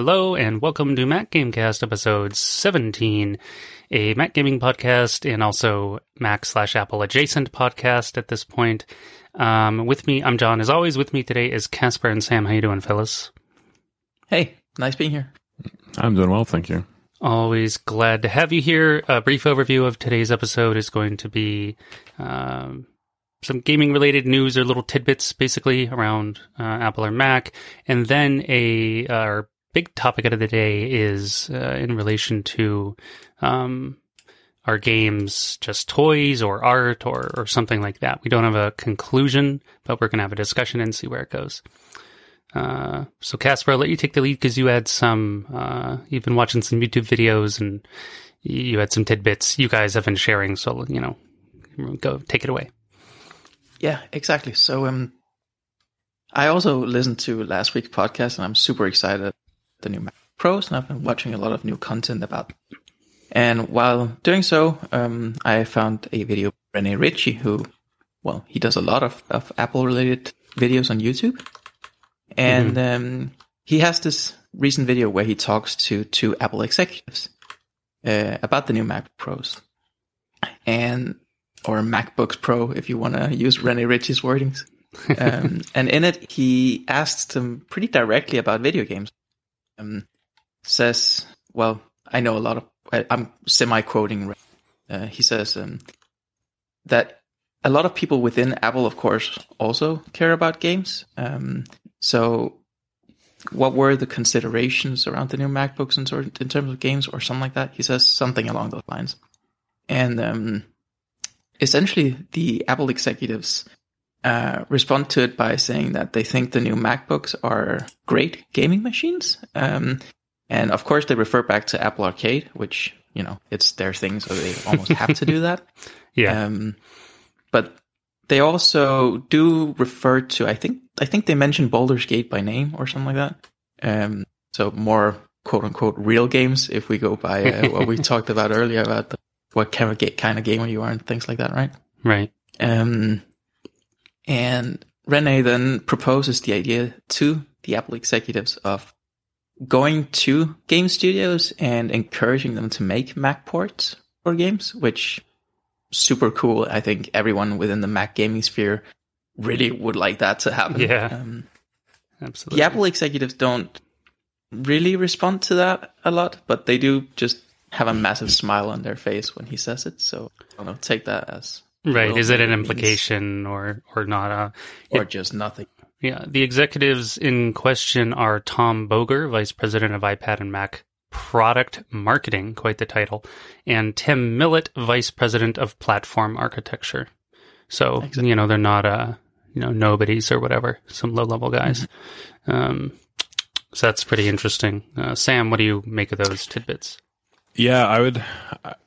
hello, and welcome to Mac Gamecast episode 17, a Mac gaming podcast and also Mac slash Apple adjacent podcast at this point. Um, with me, I'm John. As always, with me today is Casper and Sam. How you doing, fellas? Hey, nice being here. I'm doing well, thank you. Always glad to have you here. A brief overview of today's episode is going to be um, some gaming related news or little tidbits basically around uh, Apple or Mac. And then a, uh, our big topic of the day is uh, in relation to, um, our games just toys or art or, or something like that. We don't have a conclusion, but we're going to have a discussion and see where it goes. Uh, so Casper, I'll let you take the lead because you had some, uh, you've been watching some YouTube videos and you had some tidbits you guys have been sharing. So, you know, go take it away. Yeah, exactly. So um, I also listened to last week's podcast, and I'm super excited the new Mac Pros, and I've been watching a lot of new content about. And while doing so, um, I found a video Rene Ritchie, who, well, he does a lot of, of Apple related videos on YouTube, and mm-hmm. um, he has this recent video where he talks to two Apple executives uh, about the new Mac Pros, and or MacBooks Pro, if you want to use Rene Ritchie's wordings. um, and in it, he asks them pretty directly about video games. Um, says, well, I know a lot of, I, am semi quoting. Uh, he says um, that a lot of people within Apple, of course, also care about games. Um, so, what were the considerations around the new MacBooks in, in terms of games or something like that? He says something along those lines. And um, essentially the Apple executives uh, respond to it by saying that they think the new MacBooks are great gaming machines. Um, and of course, they refer back to Apple Arcade, which, you know, it's their thing, so they almost have to do that. Yeah. Um, but they also do refer to, I think, I think they mentioned Baldur's Gate by name or something like that. Um, so more quote unquote real games if we go by uh, what we talked about earlier about the what kind of, kind of gamer you are and things like that, right? Right. Um, and Rene then proposes the idea to the Apple executives of going to game studios and encouraging them to make Mac ports for games, which super cool. I think everyone within the Mac gaming sphere really would like that to happen. Yeah. Um, Absolutely. The Apple executives don't really respond to that a lot, but they do just have a massive smile on their face when he says it. So I don't take that as right. Is it an implication or or not? Uh, or it, just nothing? Yeah, the executives in question are Tom Boger, vice president of iPad and Mac product marketing, quite the title, and Tim Millett, vice president of platform architecture. So exactly. you know they're not uh you know nobodies or whatever, some low level guys. Mm-hmm. Um, so that's pretty interesting. Uh, Sam, what do you make of those tidbits? Yeah, I would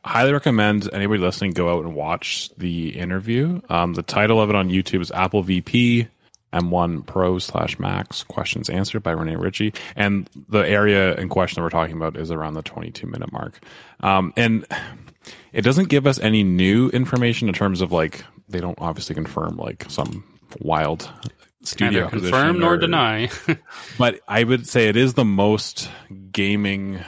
highly recommend anybody listening go out and watch the interview. Um, the title of it on YouTube is Apple VP M1 Pro slash Max questions answered by Rene Ritchie, and the area in question that we're talking about is around the 22 minute mark. Um, and it doesn't give us any new information in terms of like they don't obviously confirm like some wild studio Neither confirm nor deny. but I would say it is the most gaming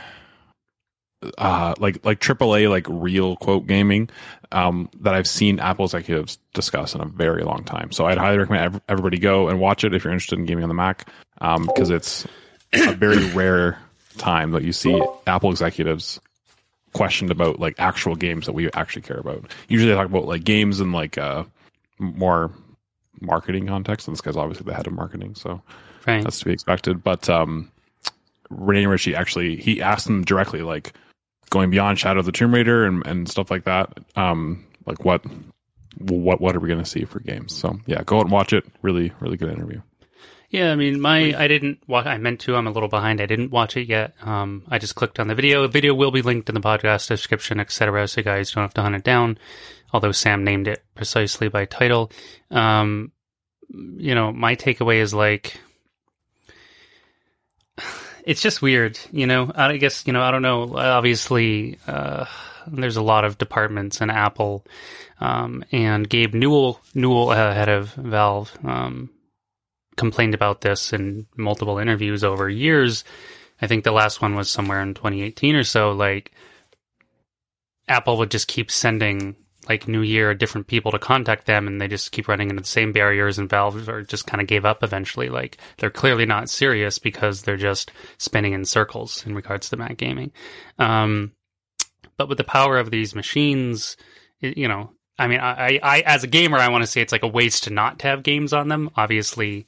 uh, like like AAA like real quote gaming um, that I've seen Apple executives discuss in a very long time. So I'd highly recommend everybody go and watch it if you're interested in gaming on the Mac Um because um, it's a very rare time that you see Apple executives questioned about like actual games that we actually care about. Usually they talk about like games and like uh, more marketing context, and this guy's obviously the head of marketing, so right. that's to be expected. But um, Rene Ritchie actually he asked them directly like going beyond Shadow of the Tomb Raider and, and stuff like that. Um, like what what what are we going to see for games? So yeah, go out and watch it. Really really good interview. Yeah, I mean, my I didn't watch. I meant to. I'm a little behind. I didn't watch it yet. Um, I just clicked on the video. The video will be linked in the podcast description, etc. So you guys don't have to hunt it down. Although Sam named it precisely by title. Um, you know, my takeaway is like it's just weird, you know. I guess you know. I don't know. Obviously, uh, there's a lot of departments in Apple, um, and Gabe Newell, Newell, uh, head of Valve, um, complained about this in multiple interviews over years. I think the last one was somewhere in 2018 or so. Like Apple would just keep sending like New Year different people to contact them, and they just keep running into the same barriers. And Valve or just kind of gave up eventually. Like they're clearly not serious because they're just spinning in circles in regards to Mac gaming. Um, but with the power of these machines, it, you know, I mean, I, I, as a gamer, I want to say it's like a waste to not to have games on them. Obviously,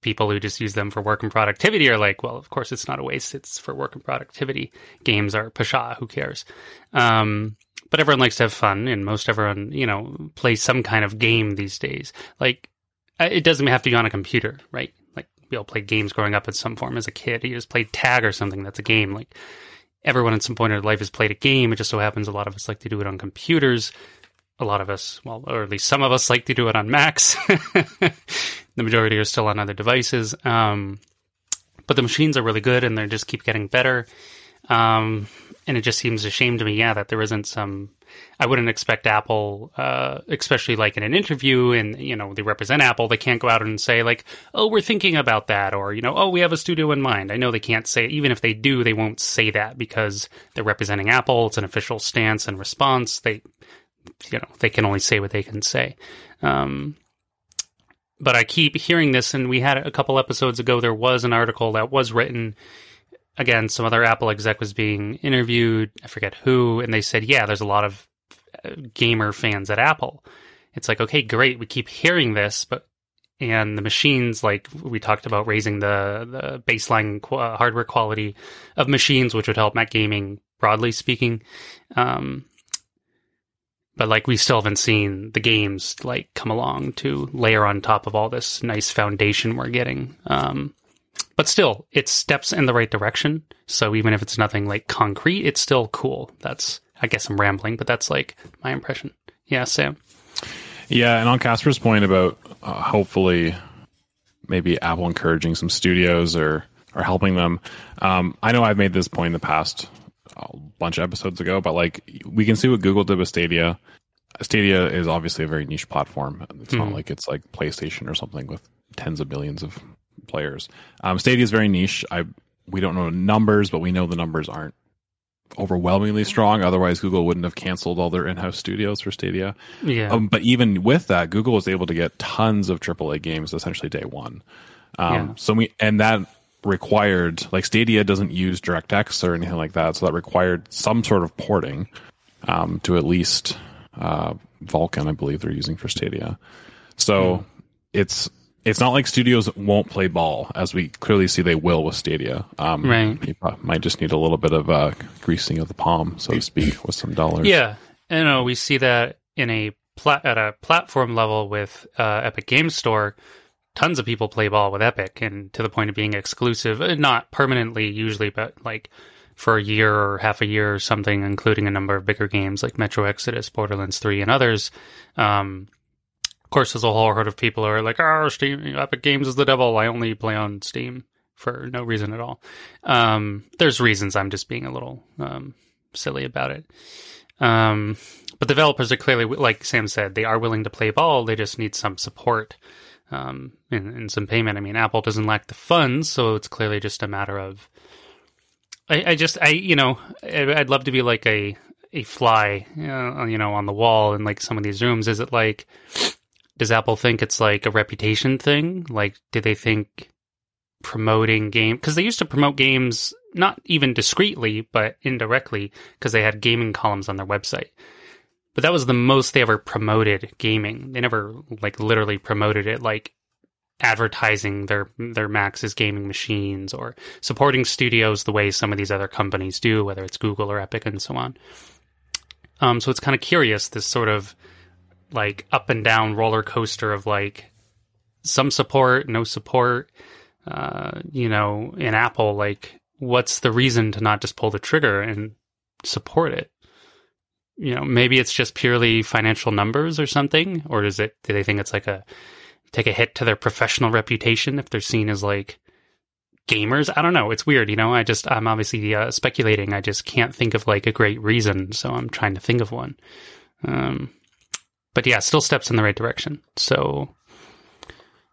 people who just use them for work and productivity are like, well, of course, it's not a waste. It's for work and productivity. Games are pasha. Who cares? Um, but everyone likes to have fun, and most everyone, you know, plays some kind of game these days. Like, it doesn't have to be on a computer, right? Like, we all played games growing up in some form as a kid. You just played tag or something. That's a game. Like, everyone at some point in their life has played a game. It just so happens a lot of us like to do it on computers. A lot of us, well, or at least some of us like to do it on Macs. the majority are still on other devices. Um, but the machines are really good and they just keep getting better. Um, and it just seems a shame to me, yeah, that there isn't some. I wouldn't expect Apple, uh, especially like in an interview, and you know they represent Apple. They can't go out and say like, "Oh, we're thinking about that," or you know, "Oh, we have a studio in mind." I know they can't say. Even if they do, they won't say that because they're representing Apple. It's an official stance and response. They, you know, they can only say what they can say. Um, but I keep hearing this, and we had a couple episodes ago. There was an article that was written again, some other Apple exec was being interviewed. I forget who, and they said, yeah, there's a lot of uh, gamer fans at Apple. It's like, okay, great. We keep hearing this, but and the machines, like we talked about, raising the the baseline qu- uh, hardware quality of machines, which would help Mac gaming broadly speaking. Um, but like we still haven't seen the games like come along to layer on top of all this nice foundation we're getting. Um, but still, it steps in the right direction. So even if it's nothing like concrete, it's still cool. That's, I guess I'm rambling, but that's like my impression. Yeah, Sam. Yeah, and on Casper's point about uh, hopefully maybe Apple encouraging some studios or or helping them. Um, I know I've made this point in the past a bunch of episodes ago, but like we can see what Google did with Stadia. Stadia is obviously a very niche platform. It's mm-hmm. not like it's like PlayStation or something with tens of millions of players. Um, Stadia is very niche. I we don't know numbers, but we know the numbers aren't overwhelmingly strong. Otherwise, Google wouldn't have canceled all their in-house studios for Stadia. Yeah. Um, but even with that, Google was able to get tons of AAA games essentially day one. Um, yeah. So we and that required like Stadia doesn't use DirectX or anything like that, so that required some sort of porting um, to at least uh, Vulkan, I believe they're using for Stadia. So mm. it's it's not like studios won't play ball, as we clearly see they will with Stadia. Um, right. You might just need a little bit of uh, greasing of the palm, so to speak, with some dollars. Yeah, and know we see that in a pla- at a platform level with uh, Epic Games Store. Tons of people play ball with Epic, and to the point of being exclusive, uh, not permanently usually, but like for a year or half a year or something, including a number of bigger games like Metro Exodus, Borderlands 3, and others. Um, of course, there's a whole horde of people who are like, "Oh, Steam, Epic Games is the devil. I only play on Steam for no reason at all." Um, there's reasons. I'm just being a little um, silly about it. Um, but developers are clearly, like Sam said, they are willing to play ball. They just need some support um, and, and, some payment. I mean, Apple doesn't lack the funds, so it's clearly just a matter of. I, I just, I, you know, I'd love to be like a a fly, uh, you know, on the wall in like some of these rooms. Is it like does Apple think it's like a reputation thing? Like, do they think promoting game because they used to promote games not even discreetly but indirectly because they had gaming columns on their website. But that was the most they ever promoted gaming. They never like literally promoted it like advertising their their Macs as gaming machines or supporting studios the way some of these other companies do, whether it's Google or Epic and so on. Um, so it's kind of curious this sort of like up and down roller coaster of like some support, no support. Uh, you know, in Apple, like what's the reason to not just pull the trigger and support it? You know, maybe it's just purely financial numbers or something, or does it? Do they think it's like a take a hit to their professional reputation if they're seen as like gamers? I don't know. It's weird, you know. I just I'm obviously uh, speculating. I just can't think of like a great reason, so I'm trying to think of one. Um, but yeah, still steps in the right direction. So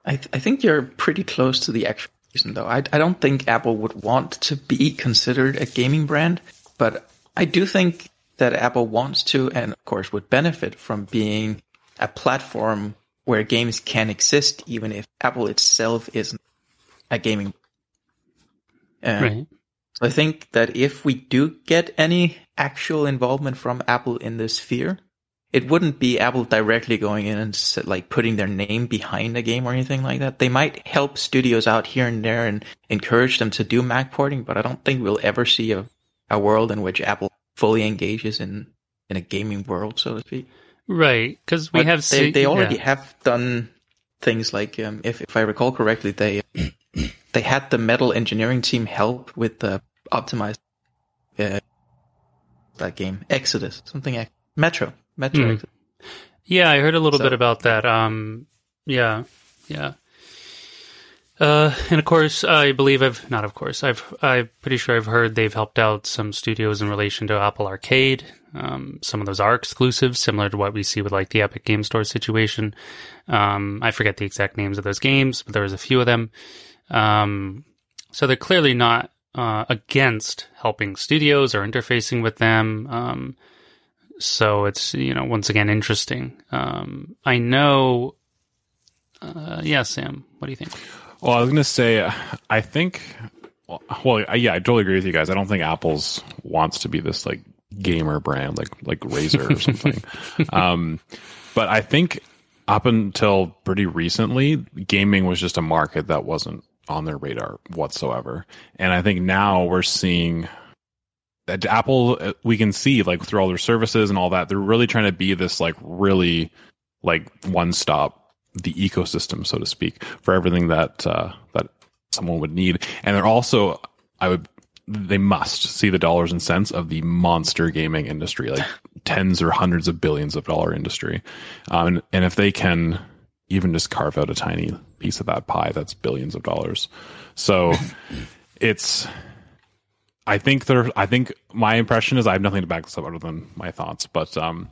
I, th- I think you're pretty close to the actual reason, though. I, I don't think Apple would want to be considered a gaming brand, but I do think that Apple wants to, and of course would benefit from being a platform where games can exist, even if Apple itself isn't a gaming. Uh, right. So I think that if we do get any actual involvement from Apple in this sphere, it wouldn't be Apple directly going in and like putting their name behind a game or anything like that. They might help studios out here and there and encourage them to do Mac porting, but I don't think we'll ever see a, a world in which Apple fully engages in in a gaming world, so to speak. Right, because we But have they, they already yeah. have done things like um, if if I recall correctly, they they had the metal engineering team help with the optimized uh, that game Exodus something Ex- Metro Hmm. Exodus. Yeah, I heard a little So- bit about that. Um, yeah, yeah. Uh, and of course, I believe I've not. Of course, I've. I'm pretty sure I've heard they've helped out some studios in relation to Apple Arcade. Um, some of those are exclusives, similar to what we see with like the Epic Game Store situation. Um, I forget the exact names of those games, but there was a few of them. Um, so they're clearly not uh, against helping studios or interfacing with them. So it's you know once again interesting. Um, I know. Uh, yeah, Sam, what do you think? Well, I was going to say, I think, well, I- yeah, I totally agree with you guys. I don't think Apple's wants to be this like gamer brand, like like Razer or something. um, but I think up until pretty recently, gaming was just a market that wasn't on their radar whatsoever. And I think now we're seeing Apple, uh, we can see like through all their services and all that, they're really trying to be this like really like one stop the ecosystem, so to speak, for everything that uh, that someone would need. And they're also, I would, they must see the dollars and cents of the monster gaming industry, like tens or hundreds of billions of dollar industry. Um, and, and if they can even just carve out a tiny piece of that pie, that's billions of dollars. So it's. I think there. I think my impression is I have nothing to back this up other than my thoughts, but um,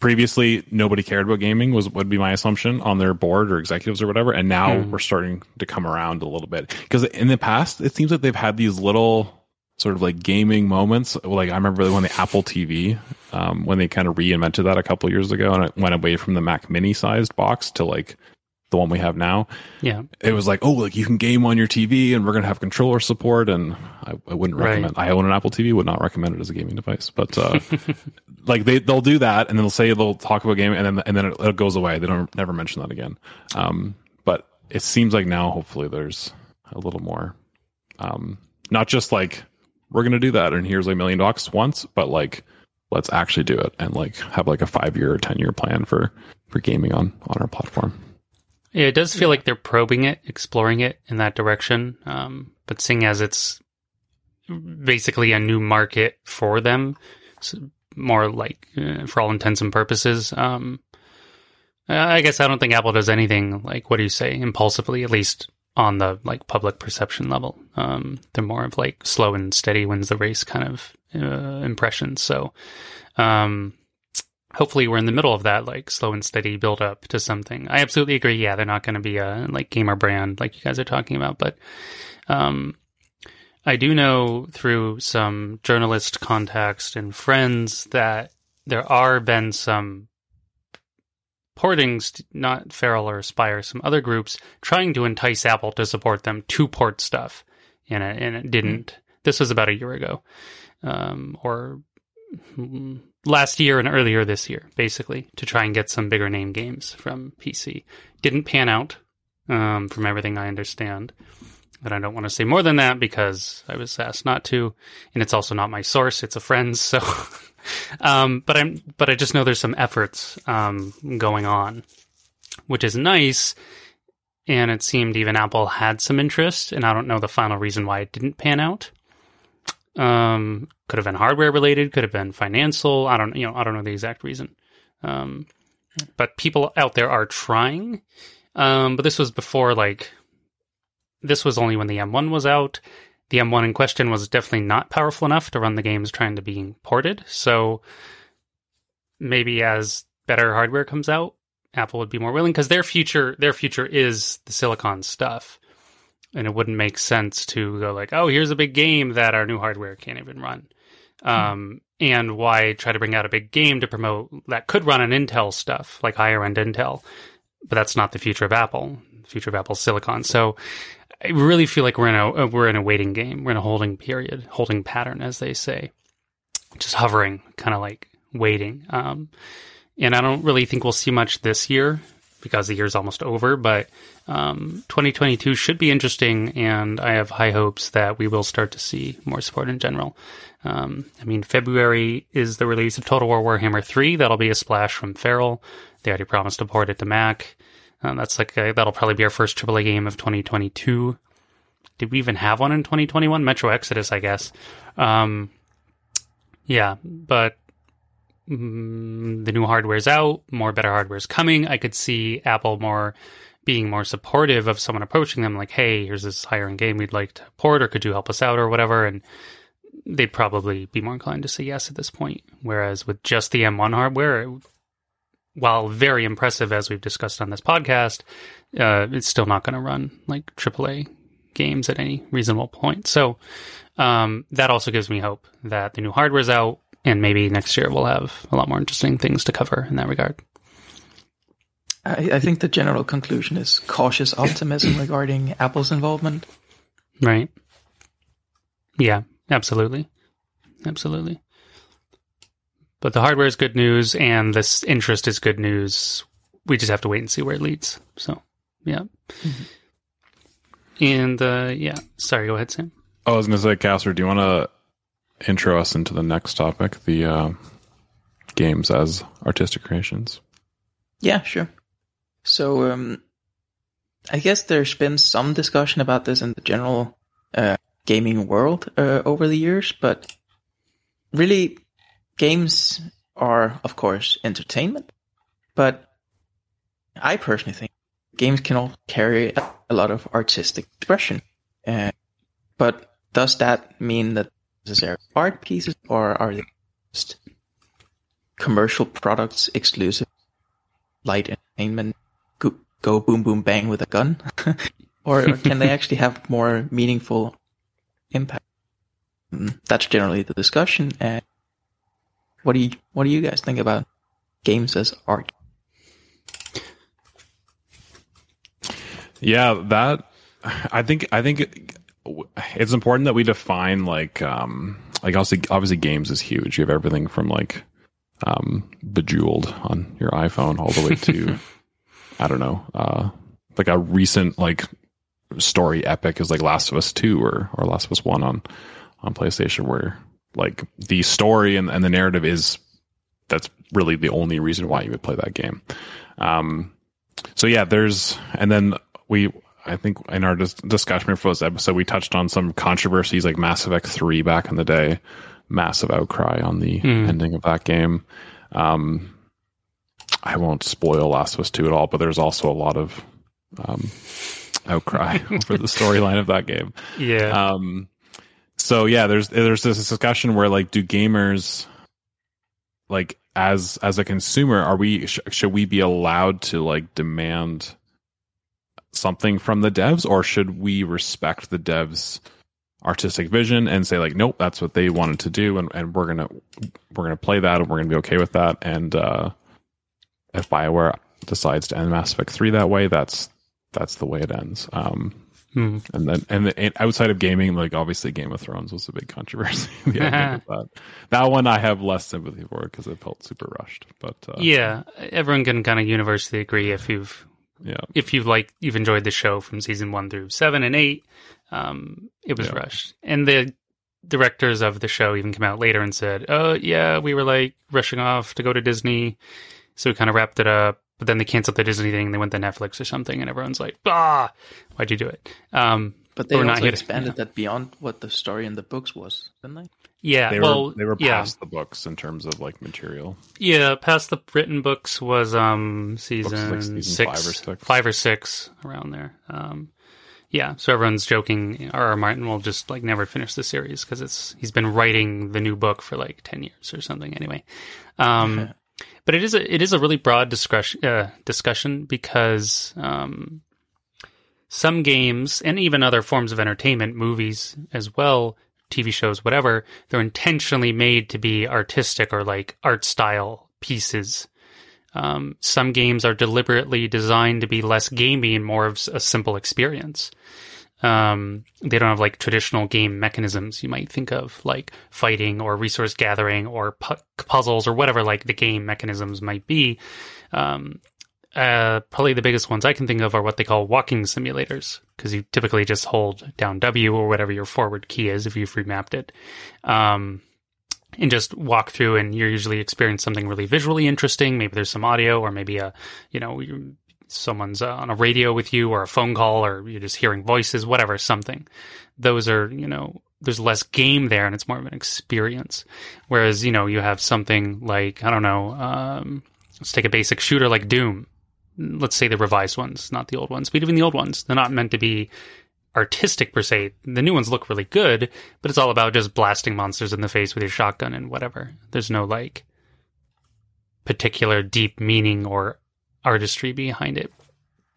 previously nobody cared about gaming was would be my assumption on their board or executives or whatever and now we're starting to come around a little bit because in the past it seems like they've had these little sort of like gaming moments like i remember when the apple tv um, when they kind of reinvented that a couple years ago and it went away from the mac mini sized box to like the one we have now Yeah, it was like, oh, like you can game on your TV, and we're gonna have controller support. And I, I wouldn't Right. recommend. I own an Apple TV, would not recommend it as a gaming device. But uh, like they they'll do that, and then they'll say they'll talk about gaming, and then and then it, it goes away. They don't never mention that again. Um, but it seems like now, hopefully, there's a little more, um, not just like we're gonna do that, and here's a million bucks once, but like let's actually do it, and like have like a five year or ten year plan for for gaming on on our platform. Yeah. It does feel like they're probing it, exploring it in that direction. Um, but seeing as it's basically a new market for them, more like uh, for all intents and purposes. Um, I guess I don't think Apple does anything like what do you say impulsively, at least on the like public perception level. Um, they're more of like slow and steady wins the race kind of uh, impressions. So, um, hopefully we're in the middle of that like slow and steady build up to something. I absolutely agree. Yeah, they're not going to be a like gamer brand like you guys are talking about, but um, I do know through some journalist contacts and friends that there are been some portings, not Feral or Aspyr, some other groups trying to entice Apple to support them to port stuff, and it, and it didn't. This was about a year ago, um, or mm, last year and earlier this year, basically, to try and get some bigger name games from PC. Didn't pan out, um, from everything I understand. But I don't want to say more than that because I was asked not to, and it's also not my source; it's a friend's. So, um, but I'm, but I just know there's some efforts um, going on, which is nice. And it seemed even Apple had some interest, and I don't know the final reason why it didn't pan out. Um, could have been hardware related, could have been financial. I don't, you know, I don't know the exact reason. Um, but people out there are trying. Um, but this was before like this was only when the M1 was out. The M1 in question was definitely not powerful enough to run the games trying to be ported. So maybe as better hardware comes out, Apple would be more willing because their future their future is the silicon stuff. And it wouldn't make sense to go like, oh, here's a big game that our new hardware can't even run. Um, and why try to bring out a big game to promote that could run on Intel stuff, like higher end Intel, but that's not the future of Apple. The future of Apple's silicon. So I really feel like we're in a uh, we're in a waiting game. We're in a holding period, holding pattern, as they say, just hovering, kind of like waiting. Um, and I don't really think we'll see much this year because the year's almost over. But um, 2022 should be interesting, and I have high hopes that we will start to see more support in general. Um, I mean, February is the release of Total War Warhammer 3. That'll be a splash from Feral. They already promised to port it to Mac. Uh, that's like a, that'll probably be our first AAA game of 2022. Did we even have one in 2021? Metro Exodus, I guess. Um, yeah, but the new hardware's out. More better hardware's coming. I could see Apple more being more supportive of someone approaching them, like, "Hey, here's this higher end game we'd like to port, or could you help us out, or whatever." And they'd probably be more inclined to say yes at this point. Whereas with just the M1 hardware, while very impressive as we've discussed on this podcast, uh, it's still not going to run like AAA games at any reasonable point. So um, that also gives me hope that the new hardware's out, and maybe next year we'll have a lot more interesting things to cover in that regard. I, I think the general conclusion is cautious optimism regarding Apple's involvement. Right. Yeah, absolutely. Absolutely. But the hardware is good news, and this interest is good news. We just have to wait and see where it leads. So, yeah. Mm-hmm. And uh, yeah, sorry. Go ahead, Sam. Oh, I was going to say, Casper, do you want to intro us into the next topic, the uh, games as artistic creations? Yeah, sure. So, um, I guess there's been some discussion about this in the general uh, gaming world uh, over the years, but really, games are, of course, entertainment. But I personally think games can all carry a lot of artistic expression. Uh, but does that mean that necessary art pieces, or are they just commercial products exclusive, light entertainment, go, go boom boom bang with a gun, or, or can they actually have more meaningful impact? Mm, that's generally the discussion. And what do you what do you guys think about games as art? Yeah, that I think I think it's important that we define like um like obviously obviously games is huge. You have everything from like um bejeweled on your iPhone all the way to I don't know, uh like a recent like story epic is like Last of Us 2 or or Last of Us 1 on on PlayStation where like the story and, and the narrative is that's really the only reason why you would play that game. Um so yeah, there's and then we I think in our dis- discussion for this episode, we touched on some controversies like Mass Effect 3 back in the day, massive outcry on the mm. ending of that game. Um, I won't spoil Last of Us 2 at all, but there's also a lot of um, outcry over the storyline of that game. Yeah. Um, so yeah, there's there's this discussion where like, do gamers like as as a consumer, are we sh- should we be allowed to like demand something from the devs, or should we respect the devs' artistic vision and say like, nope, that's what they wanted to do, and, and we're gonna we're gonna play that, and we're gonna be okay with that. And uh, if Bioware decides to end Mass Effect three that way, that's that's the way it ends. Um, hmm. And then and, the, and, outside of gaming, like obviously Game of Thrones was a big controversy. that. that one I have less sympathy for because it felt super rushed. But uh, yeah, everyone can kind of universally agree if you've yeah. If you've like you've enjoyed the show from season one through seven and eight, um, it was yeah. rushed. And the directors of the show even came out later and said, "Oh yeah, we were like rushing off to go to Disney, so we kind of wrapped it up." But then they canceled the Disney thing. They went to Netflix or something, and everyone's like, "Ah, why'd you do it?" Um, but they also expanded to, that beyond what the story in the books was, didn't they? Yeah, they well, were they were yeah. past the books in terms of like material. Yeah, past the written books was um season, like season six, five or six, five or six around there. Um, yeah, so everyone's joking. R. R. Martin will just like never finish the series because it's he's been writing the new book for like ten years or something. Anyway, um, but it is a it is a really broad discussion uh, discussion because um, some games and even other forms of entertainment, movies as well, TV shows, whatever, they're intentionally made to be artistic or like art style pieces. Um, some games are deliberately designed to be less gamey and more of a simple experience. Um, they don't have like traditional game mechanisms you might think of, like fighting or resource gathering or pu- puzzles or whatever like the game mechanisms might be. Um, uh, probably the biggest ones I can think of are what they call walking simulators, because you typically just hold down W or whatever your forward key is if you've remapped it. Um, and just walk through and you're usually experience something really visually interesting. Maybe there's some audio or maybe a, you know, someone's uh, on a radio with you or a phone call or you're just hearing voices, whatever, something. Those are, you know, there's less game there and it's more of an experience. Whereas, you know, you have something like, I don't know, um, let's take a basic shooter like Doom let's say the revised ones, not the old ones, but even the old ones, they're not meant to be artistic per se. The new ones look really good, but it's all about just blasting monsters in the face with your shotgun and whatever. There's no like particular deep meaning or artistry behind it.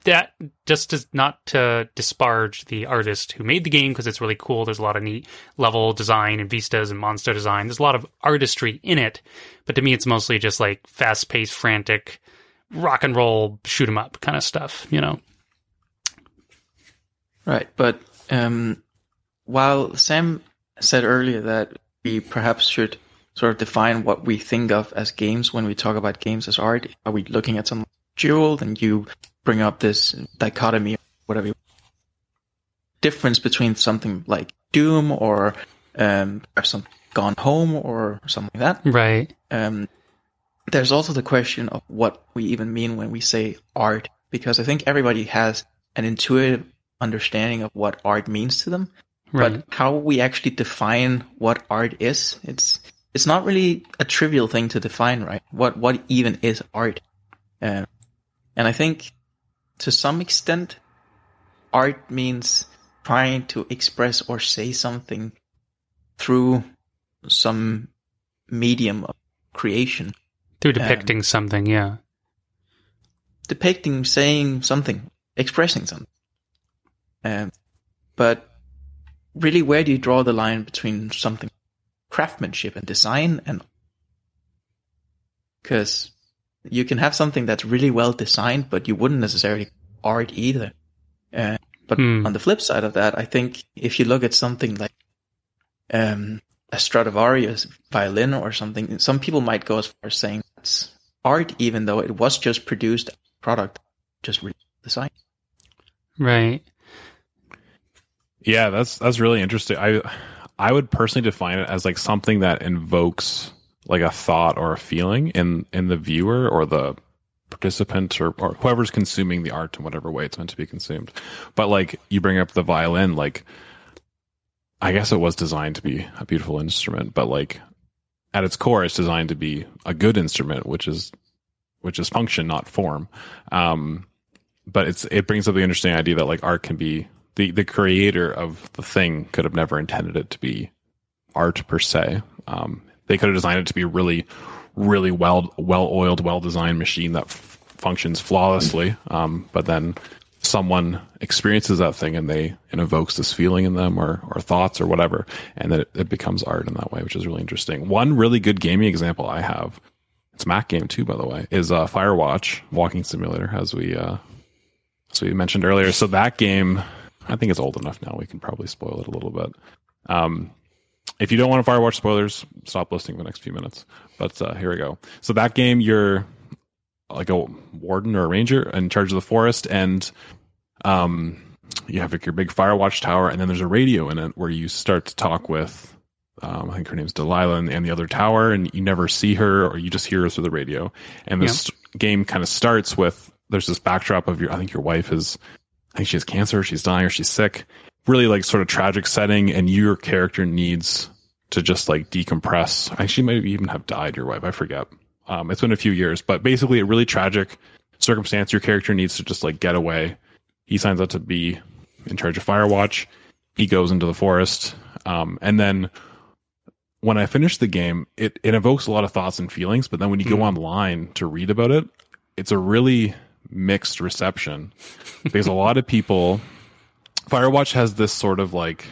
That just is not to disparage the artist who made the game because it's really cool. There's a lot of neat level design and vistas and monster design. There's a lot of artistry in it, but to me, it's mostly just like fast paced, frantic, rock and roll shoot 'em up kind of stuff, you know. Right, but um, while Sam said earlier that we perhaps should sort of define what we think of as games when we talk about games as art, are we looking at some Jewel and you bring up this dichotomy, whatever you, difference between something like Doom or um, perhaps some Gone Home or something like that, right? Um, there's also the question of what we even mean when we say art, because I think everybody has an intuitive understanding of what art means to them. Right. But how we actually define what art is, it's it's not really a trivial thing to define, right? What what even is art? Uh, and I think to some extent, art means trying to express or say something through some medium of creation. Through depicting um, something, yeah. Depicting, saying something, expressing something. Um, but really, where do you draw the line between something craftsmanship and design and because you can have something that's really well designed, but you wouldn't necessarily art either. Uh, but hmm. on the flip side of that, I think if you look at something like um, a Stradivarius violin or something, some people might go as far as saying it's art, even though it was just produced product, just the designed. Right. Yeah, that's that's really interesting. I I would personally define it as like something that invokes like a thought or a feeling in in the viewer or the participant or, or whoever's consuming the art in whatever way it's meant to be consumed. But like you bring up the violin, like I guess it was designed to be a beautiful instrument, but like at its core, it's designed to be a good instrument, which is which is function, not form. Um, but it's it brings up the interesting idea that like art can be the the creator of the thing could have never intended it to be art per se. Um, they could have designed it to be a really, really well well oiled, well designed machine that f- functions flawlessly. Um, but then someone experiences that thing and they it evokes this feeling in them or or thoughts or whatever and then it, it, becomes art in that way which is really interesting. One really good gaming example i have it's mac game too by the way is uh firewatch walking simulator as we uh as we mentioned earlier. So that game i think it's old enough now we can probably spoil it a little bit. Um if you don't want to firewatch spoilers stop listening for the next few minutes. But uh here we go. So that game you're like a warden or a ranger in charge of the forest, and um, you have like your big fire watch tower, and then there's a radio in it where you start to talk with. Um, I think her name's Delilah and, and, the other tower, and you never see her, or you just hear her through the radio. And this yeah. game kind of starts with there's this backdrop of your. I think your wife is. I think she has cancer. She's dying, or she's sick. Really, like sort of tragic setting, and your character needs to just like decompress. Actually, she might even have died. Your wife, I forget. Um, it's been a few years, but basically a really tragic circumstance. Your character needs to just like get away. He signs up to be in charge of Firewatch. He goes into the forest. Um, and then when I finish the game, it, it evokes a lot of thoughts and feelings. But then when you mm. go hmm. online to read about it, it's a really mixed reception because a lot of people Firewatch has this sort of like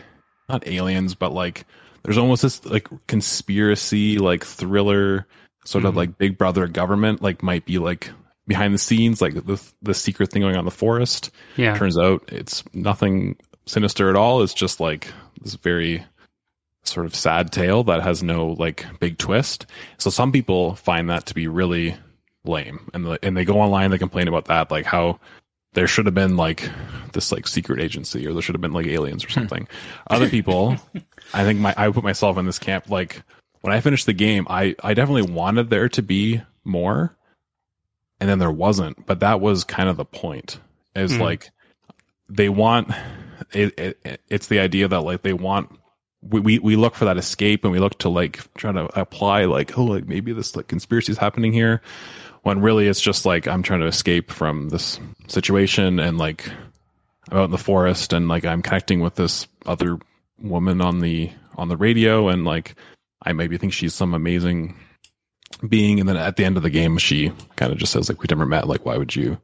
not aliens, but like there's almost this like conspiracy, like thriller, sort of Mhm. like Big Brother government, like might be like behind the scenes, like the the secret thing going on in the forest. Yeah. Turns out it's nothing sinister at all. It's just like this very sort of sad tale that has no like big twist. So some people find that to be really lame, and the, and they go online they complain about that, like how there should have been like this like secret agency or there should have been like aliens or something. Other people, I think my I put myself in this camp. Like when I finished the game, I I definitely wanted there to be more, and then there wasn't. But that was kind of the point. Is Hmm. like they want it, it. It's the idea that like they want. We, we we look for that escape and we look to like try to apply like oh like maybe this like conspiracy is happening here when really it's just like I'm trying to escape from this situation and like I'm out in the forest and like I'm connecting with this other woman on the on the radio and like I maybe think she's some amazing being and then at the end of the game she kind of just says like we never met like why would you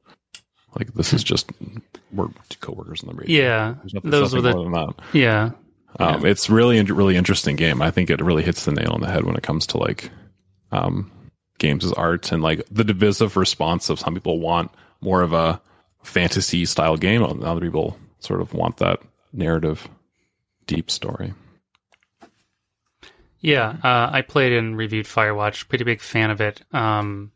like this is just we're coworkers on the radio Yeah. Nothing, Those were the more than that yeah. um, it's really in- really interesting game. I think it really hits the nail on the head when it comes to like um, games as art and like the divisive response of some people want more of a fantasy style game, and other people sort of want that narrative, deep story. Yeah, uh, I played and reviewed Firewatch. Pretty big fan of it. Um,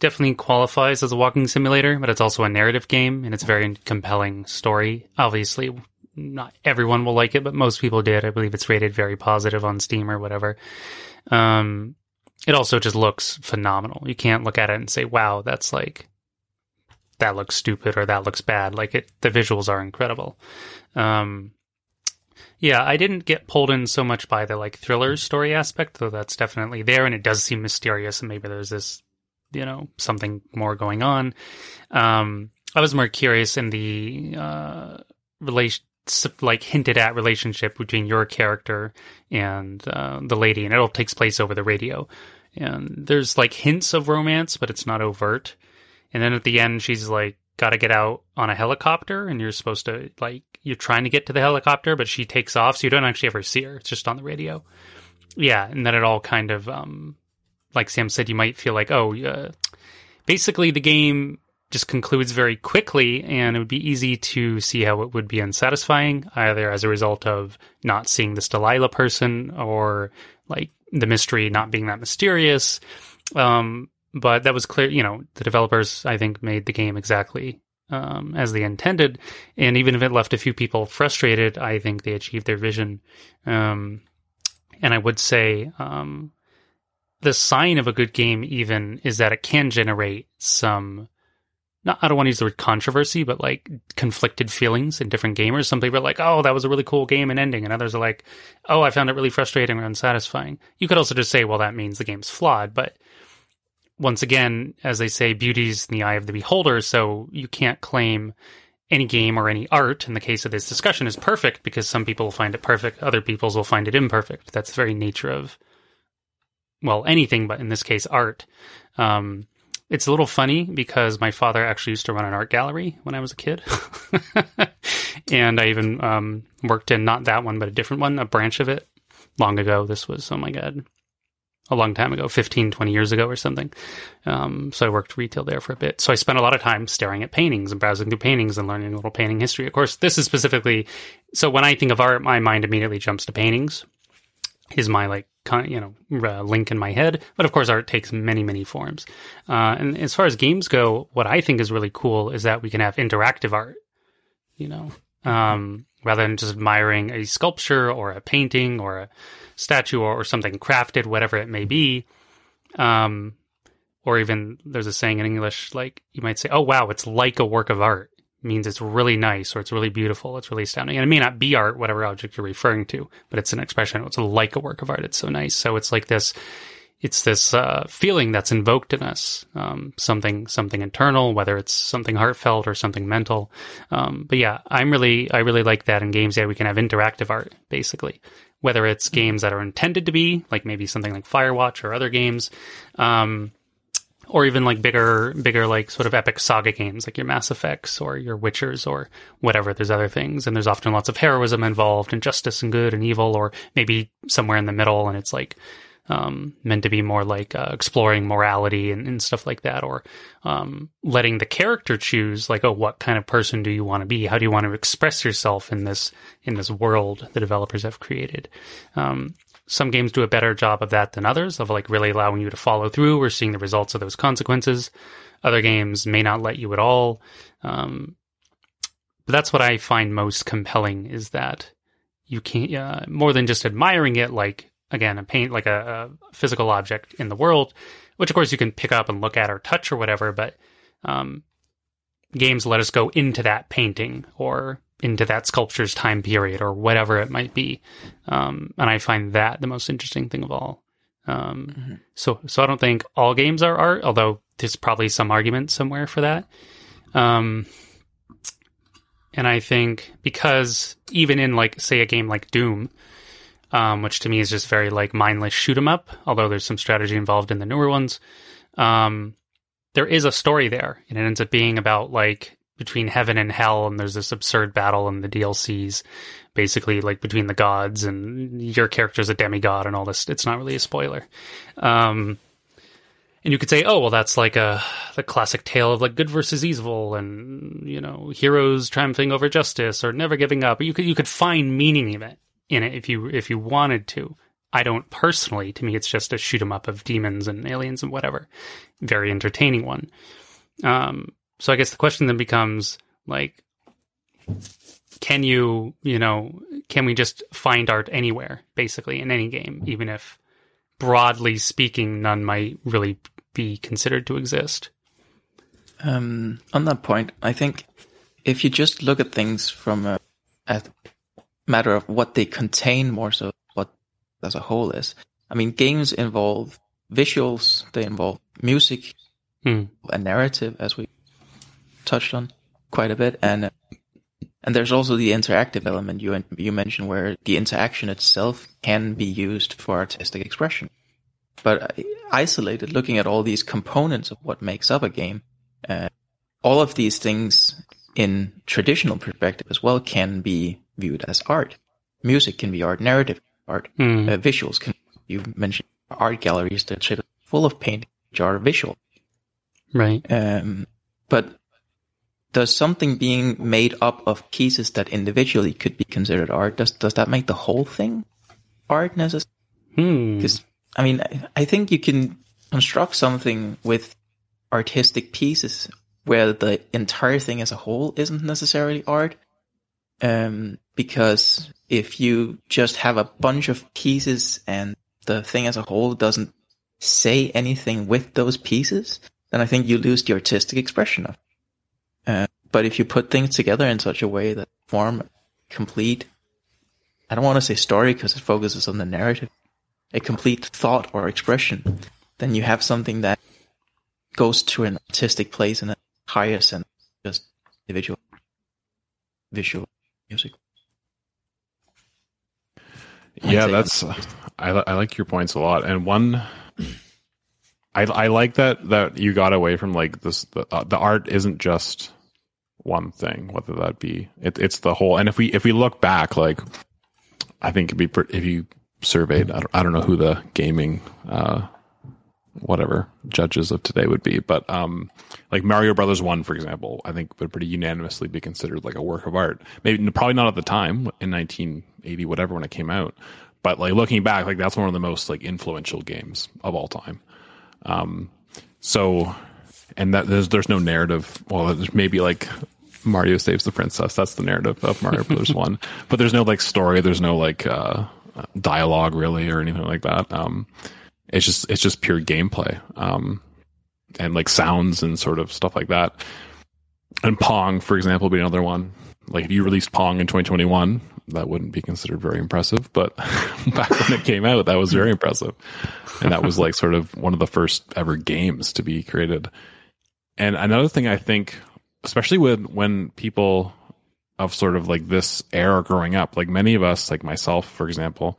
definitely qualifies as a walking simulator, but it's also a narrative game, and it's a very compelling story. Obviously, not everyone will like it, but most people did. I believe it's rated very positive on Steam or whatever. Um, it also just looks phenomenal. You can't look at it and say, "Wow, that's like that looks stupid" or "That looks bad." Like it, the visuals are incredible. Um, yeah, I didn't get pulled in so much by the like thriller story aspect, though that's definitely there, and it does seem mysterious, and maybe there's this, you know, something more going on. Um, I was more curious in the uh, relation, like hinted at relationship between your character and uh, the lady, and it all takes place over the radio. And there's like hints of romance, but it's not overt. And then at the end, she's like, got to get out on a helicopter, and you're supposed to like you're trying to get to the helicopter, but she takes off, so you don't actually ever see her. It's just on the radio. Yeah, and then it all kind of um, like Sam said, you might feel like, oh, uh, basically the game just concludes very quickly, and it would be easy to see how it would be unsatisfying, either as a result of not seeing this Delilah person or like the mystery not being that mysterious. Um, but that was clear, you know, the developers, I think, made the game exactly um, as they intended. And even if it left a few people frustrated, I think they achieved their vision. Um, and I would say um, the sign of a good game, even, is that it can generate some. Not, I don't want to use the word controversy, but like conflicted feelings in different gamers. Some people are like, "Oh, that was a really cool game and ending," and others are like, "Oh, I found it really frustrating or unsatisfying." You could also just say, "Well, that means the game's flawed," but once again, as they say, beauty's in the eye of the beholder, so you can't claim any game or any art, in the case of this discussion, is perfect because some people will find it perfect, other people's will find it imperfect. That's the very nature of, well, anything, but in this case, art. Um, it's a little funny because my father actually used to run an art gallery when I was a kid. and I even um, worked in not that one, but a different one, a branch of it long ago. This was, oh my God, a long time ago, 15, 20 years ago or something. Um, so I worked retail there for a bit. So I spent a lot of time staring at paintings and browsing through paintings and learning a little painting history. Of course, this is specifically, so when I think of art, my mind immediately jumps to paintings. Is my like you know uh, link in my head, but of course art takes many many forms. Uh, and as far as games go, what I think is really cool is that we can have interactive art. You know, um, rather than just admiring a sculpture or a painting or a statue or, or something crafted, whatever it may be. Um, or even there's a saying in English, like you might say, "Oh wow, it's like a work of art." Means it's really nice or it's really beautiful, it's really astounding. And it may not be art, whatever object you're referring to, but it's an expression. It's like a work of art. It's so nice. So it's like this, it's this uh, feeling that's invoked in us, um, something something internal, whether it's something heartfelt or something mental. Um, but yeah, I'm really I really like that in games. Yeah, we can have interactive art basically, whether it's games that are intended to be like maybe something like Firewatch or other games. Um, or even like bigger, bigger like sort of epic saga games, like your Mass Effects or your Witchers or whatever. There's other things, and there's often lots of heroism involved, and justice and good and evil, or maybe somewhere in the middle, and it's like um, meant to be more like uh, exploring morality and, and, stuff like that, or um, letting the character choose, like, oh, what kind of person do you want to be? How do you want to express yourself in this in this world the developers have created? Um, some games do a better job of that than others, of like really allowing you to follow through or seeing the results of those consequences. Other games may not let you at all. Um, but that's what I find most compelling is that you can't, uh, more than just admiring it, like again, a paint, like a, a, physical object in the world, which of course you can pick up and look at or touch or whatever, but um, games let us go into that painting or into that sculpture's time period or whatever it might be. Um, and I find that the most interesting thing of all. Um, mm-hmm. so, so I don't think all games are art, although there's probably some argument somewhere for that. Um, and I think because even in like, say a game like Doom, um, which to me is just very like mindless shoot 'em up, although there's some strategy involved in the newer ones. Um, there is a story there, and it ends up being about like between heaven and hell, and there's this absurd battle in the DLCs, basically like between the gods, and your character's a demigod and all this. It's not really a spoiler. Um, and you could say, oh, well, that's like a the classic tale of like good versus evil, and you know, heroes triumphing over justice or never giving up. You could you could find meaning in it in it if you if you wanted to. I don't personally. To me, it's just a shoot 'em up of demons and aliens and whatever. Very entertaining one. Um, so I guess the question then becomes like, can you, you know, can we just find art anywhere, basically, in any game, even if broadly speaking, none might really be considered to exist? Um, on that point, I think if you just look at things from a, a matter of what they contain more so what as a whole is. I mean, games involve visuals, they involve music, hmm. a narrative, as we touched on quite a bit, and and there's also the interactive element you you mentioned, where the interaction itself can be used for artistic expression. But isolated, looking at all these components of what makes up a game, uh, all of these things in traditional perspective as well can be viewed as art. Music can be art, narrative art, mm. uh, visuals can. You mentioned art galleries that are full of paintings which are visual, right? Um, but does something being made up of pieces that individually could be considered art does does that make the whole thing art necessary? Because hmm. I mean, I, I think you can construct something with artistic pieces where the entire thing as a whole isn't necessarily art. Um, because if you just have a bunch of pieces and the thing as a whole doesn't say anything with those pieces, then I think you lose the artistic expression of. Uh, but if you put things together in such a way that form complete, I don't want to say story because it focuses on the narrative, a complete thought or expression, then you have something that goes to an artistic place in a higher sense, just individual visual music. yeah, that's I, I like your points a lot, and one. I, I like that that you got away from like this the, uh, the art isn't just one thing whether that be it, it's the whole and if we if we look back like I think it'd be if you surveyed I don't, I don't know who the gaming uh whatever judges of today would be. But um, like Mario Brothers One, for example, I think would pretty unanimously be considered like a work of art. Maybe probably not at the time in 1980, whatever, when it came out. But like looking back, like that's one of the most like influential games of all time. Um, so, and that there's there's no narrative. Well, there's maybe like Mario saves the princess. That's the narrative of Mario Brothers One. But there's no like story. There's no like uh, dialogue really or anything like that. Um, it's just it's just pure gameplay um, and like sounds and sort of stuff like that. And Pong, for example, would be another one. Like if you released Pong in 2021, that wouldn't be considered very impressive. But back when it came out, that was very impressive, and that was like sort of one of the first ever games to be created. And another thing I think, especially when when people of sort of like this era growing up, like many of us, like myself, for example,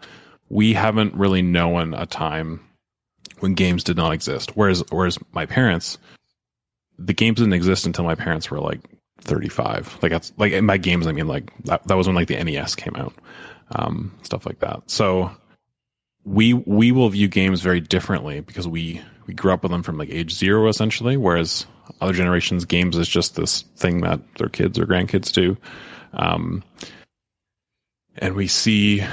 we haven't really known a time when games did not exist. Whereas whereas my parents, the games didn't exist until my parents were like 35. Like that's like my games, I mean like that, that was when like the NES came out, um, stuff like that. So we we will view games very differently because we we grew up with them from like age zero essentially, whereas other generations games is just this thing that their kids or grandkids do. Um, and we see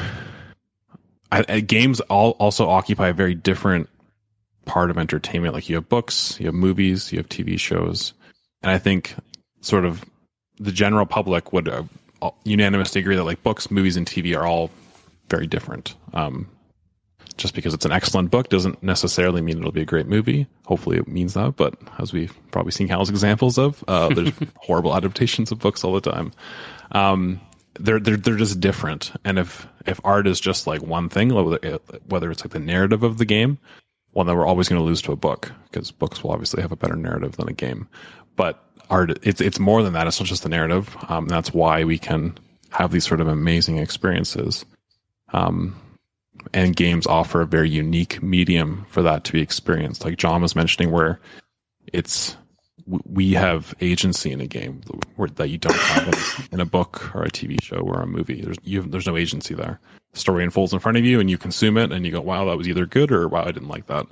I, I, games all also occupy a very different part of entertainment. Like you have books, you have movies, you have TV shows, and I think sort of the general public would uh, unanimously agree that like books, movies, and TV are all very different. Um, just because it's an excellent book doesn't necessarily mean it'll be a great movie. Hopefully, it means that. But as we've probably seen countless examples of, uh, there's horrible adaptations of books all the time. Um, they're they're they're just different. And if if art is just like one thing, whether it's like the narrative of the game, well, that we're always going to lose to a book because books will obviously have a better narrative than a game. But art, it's it's more than that. It's not just the narrative. Um, that's why we can have these sort of amazing experiences. Um, and games offer a very unique medium for that to be experienced. Like John was mentioning, where it's we have agency in a game that you don't have in a book or a TV show or a movie. There's you, there's no agency there. Story unfolds in front of you, and you consume it, and you go, "Wow, that was either good," or "Wow, I didn't like that."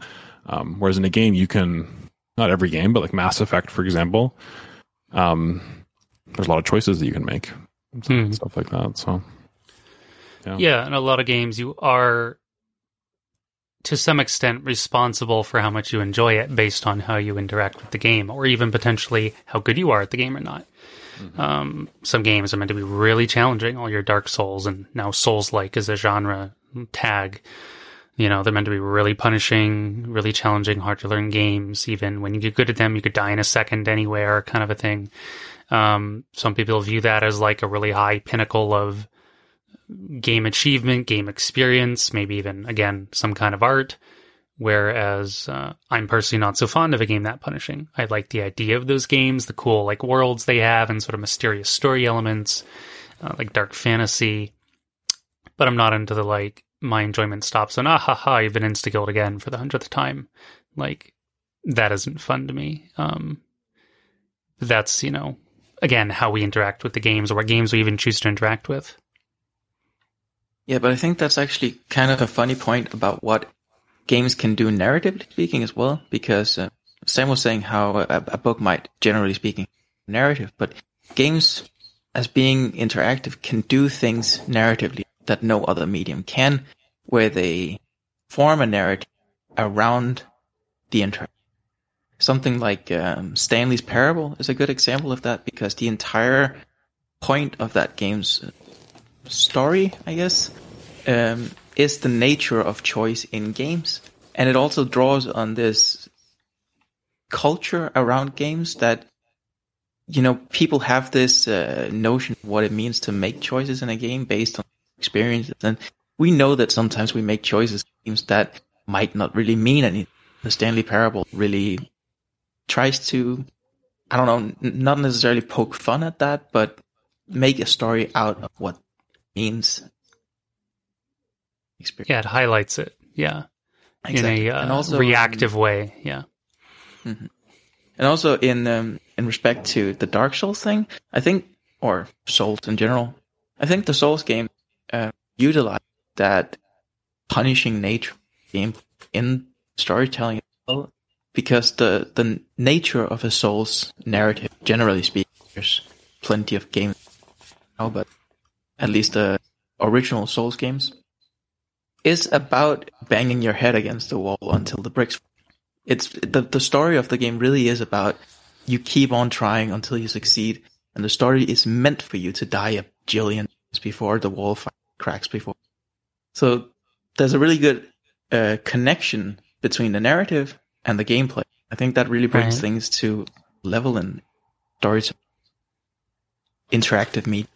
Um, whereas in a game, you can not every game, but like Mass Effect, for example, um, there's a lot of choices that you can make, hmm. stuff like that. So yeah. yeah, in a lot of games, you are to some extent responsible for how much you enjoy it based on how you interact with the game, or even potentially how good you are at the game or not. Mm-hmm. Um, some games are meant to be really challenging. All your Dark Souls and now Souls like is a genre tag. You know, they're meant to be really punishing, really challenging, hard to learn games. Even when you get good at them, you could die in a second anywhere, kind of a thing. Um, some people view that as like a really high pinnacle of game achievement, game experience, maybe even, again, some kind of art. Whereas uh, I'm personally not so fond of a game that punishing. I like the idea of those games, the cool like worlds they have, and sort of mysterious story elements, uh, like dark fantasy. But I'm not into the like my enjoyment stops on ah ha ha you've been insta killed again for the hundredth time. Like that isn't fun to me. Um, that's you know again how we interact with the games or what games we even choose to interact with. Yeah, but I think that's actually kind of a funny point about what games can do narratively speaking as well, because uh, Sam was saying how a, a, book might, generally speaking, narrative, but games as being interactive can do things narratively that no other medium can, where they form a narrative around the interaction. Something like um, Stanley's Parable is a good example of that because the entire point of that game's story, I guess, um, is the nature of choice in games. And it also draws on this culture around games that, you know, people have this uh, notion of what it means to make choices in a game based on experiences. And we know that sometimes we make choices games that might not really mean anything. The Stanley Parable really tries to, I don't know, not necessarily poke fun at that, but make a story out of what means experience. Yeah, it highlights it. Yeah, exactly. in a uh, and also, reactive um, way. Yeah, mm-hmm. and also in um, in respect to the Dark Souls thing, I think, or Souls in general, I think the Souls game uh, utilized that punishing nature game in storytelling because the the nature of a Souls narrative, generally speaking, there's plenty of games now, but at least the original Souls games is about banging your head against the wall until the bricks. It's the the story of the game really is about you keep on trying until you succeed, and the story is meant for you to die a jillion times before the wall cracks before. So there's a really good uh, connection between the narrative and the gameplay. I think that really brings right. things to level in stories, interactive media.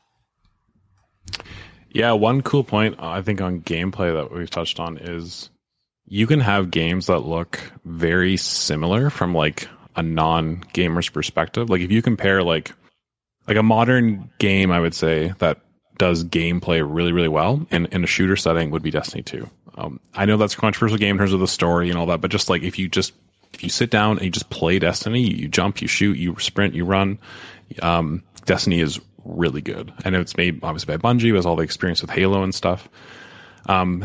Yeah, one cool point I think on gameplay that we've touched on is you can have games that look very similar from like a non gamer's perspective. Like if you compare like like a modern game, I would say that does gameplay really, really well in, in a shooter setting would be Destiny 2. Um, I know that's a controversial game in terms of the story and all that, but just like if you just if you sit down and you just play Destiny, you jump, you shoot, you sprint, you run. Um, Destiny is really good, and it's made obviously by Bungie with all the experience with Halo and stuff. Um,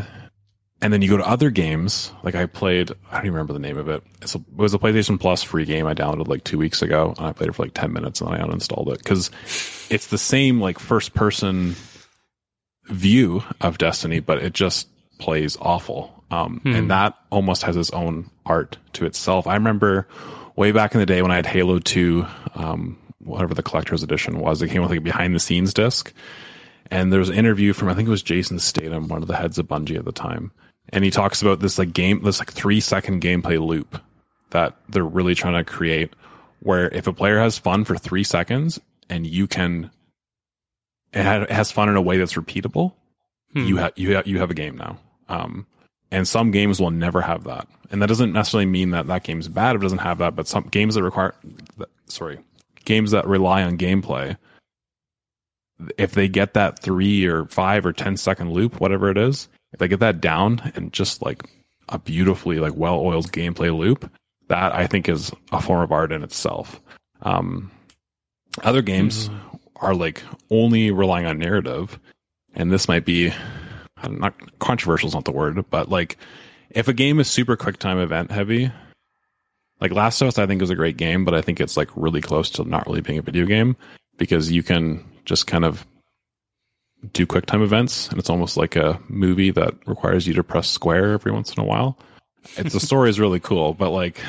and then you go to other games. Like I played, I don't even remember the name of it. A, it was a PlayStation Plus free game I downloaded like two weeks ago, and I played it for like ten minutes, and then I uninstalled it because it's the same like first person view of Destiny, but it just plays awful. Um, hmm. And that almost has its own art to itself. I remember way back in the day when I had Halo Two, um, whatever the collector's edition was, it came with like a behind the scenes disc. And there was an interview from I think it was Jason Statham, one of the heads of Bungie at the time, and he talks about this like game, this like three second gameplay loop that they're really trying to create, where if a player has fun for three seconds and you can, it has fun in a way that's repeatable, hmm. you have you have you have a game now. Um, and some games will never have that, and that doesn't necessarily mean that that game's bad if it doesn't have that. But some games that require, sorry, games that rely on gameplay if they get that three or five or ten second loop, whatever it is, if they get that down and just like a beautifully like well oiled gameplay loop, that I think is a form of art in itself. Um, other games mm-hmm. are like only relying on narrative, and this might be not controversial is not the word, but like if a game is super quick time event heavy, like Last of Us, I think is a great game, but I think it's like really close to not really being a video game because you can just kind of do quick time events and it's almost like a movie that requires you to press square every once in a while. It's the story is really cool but like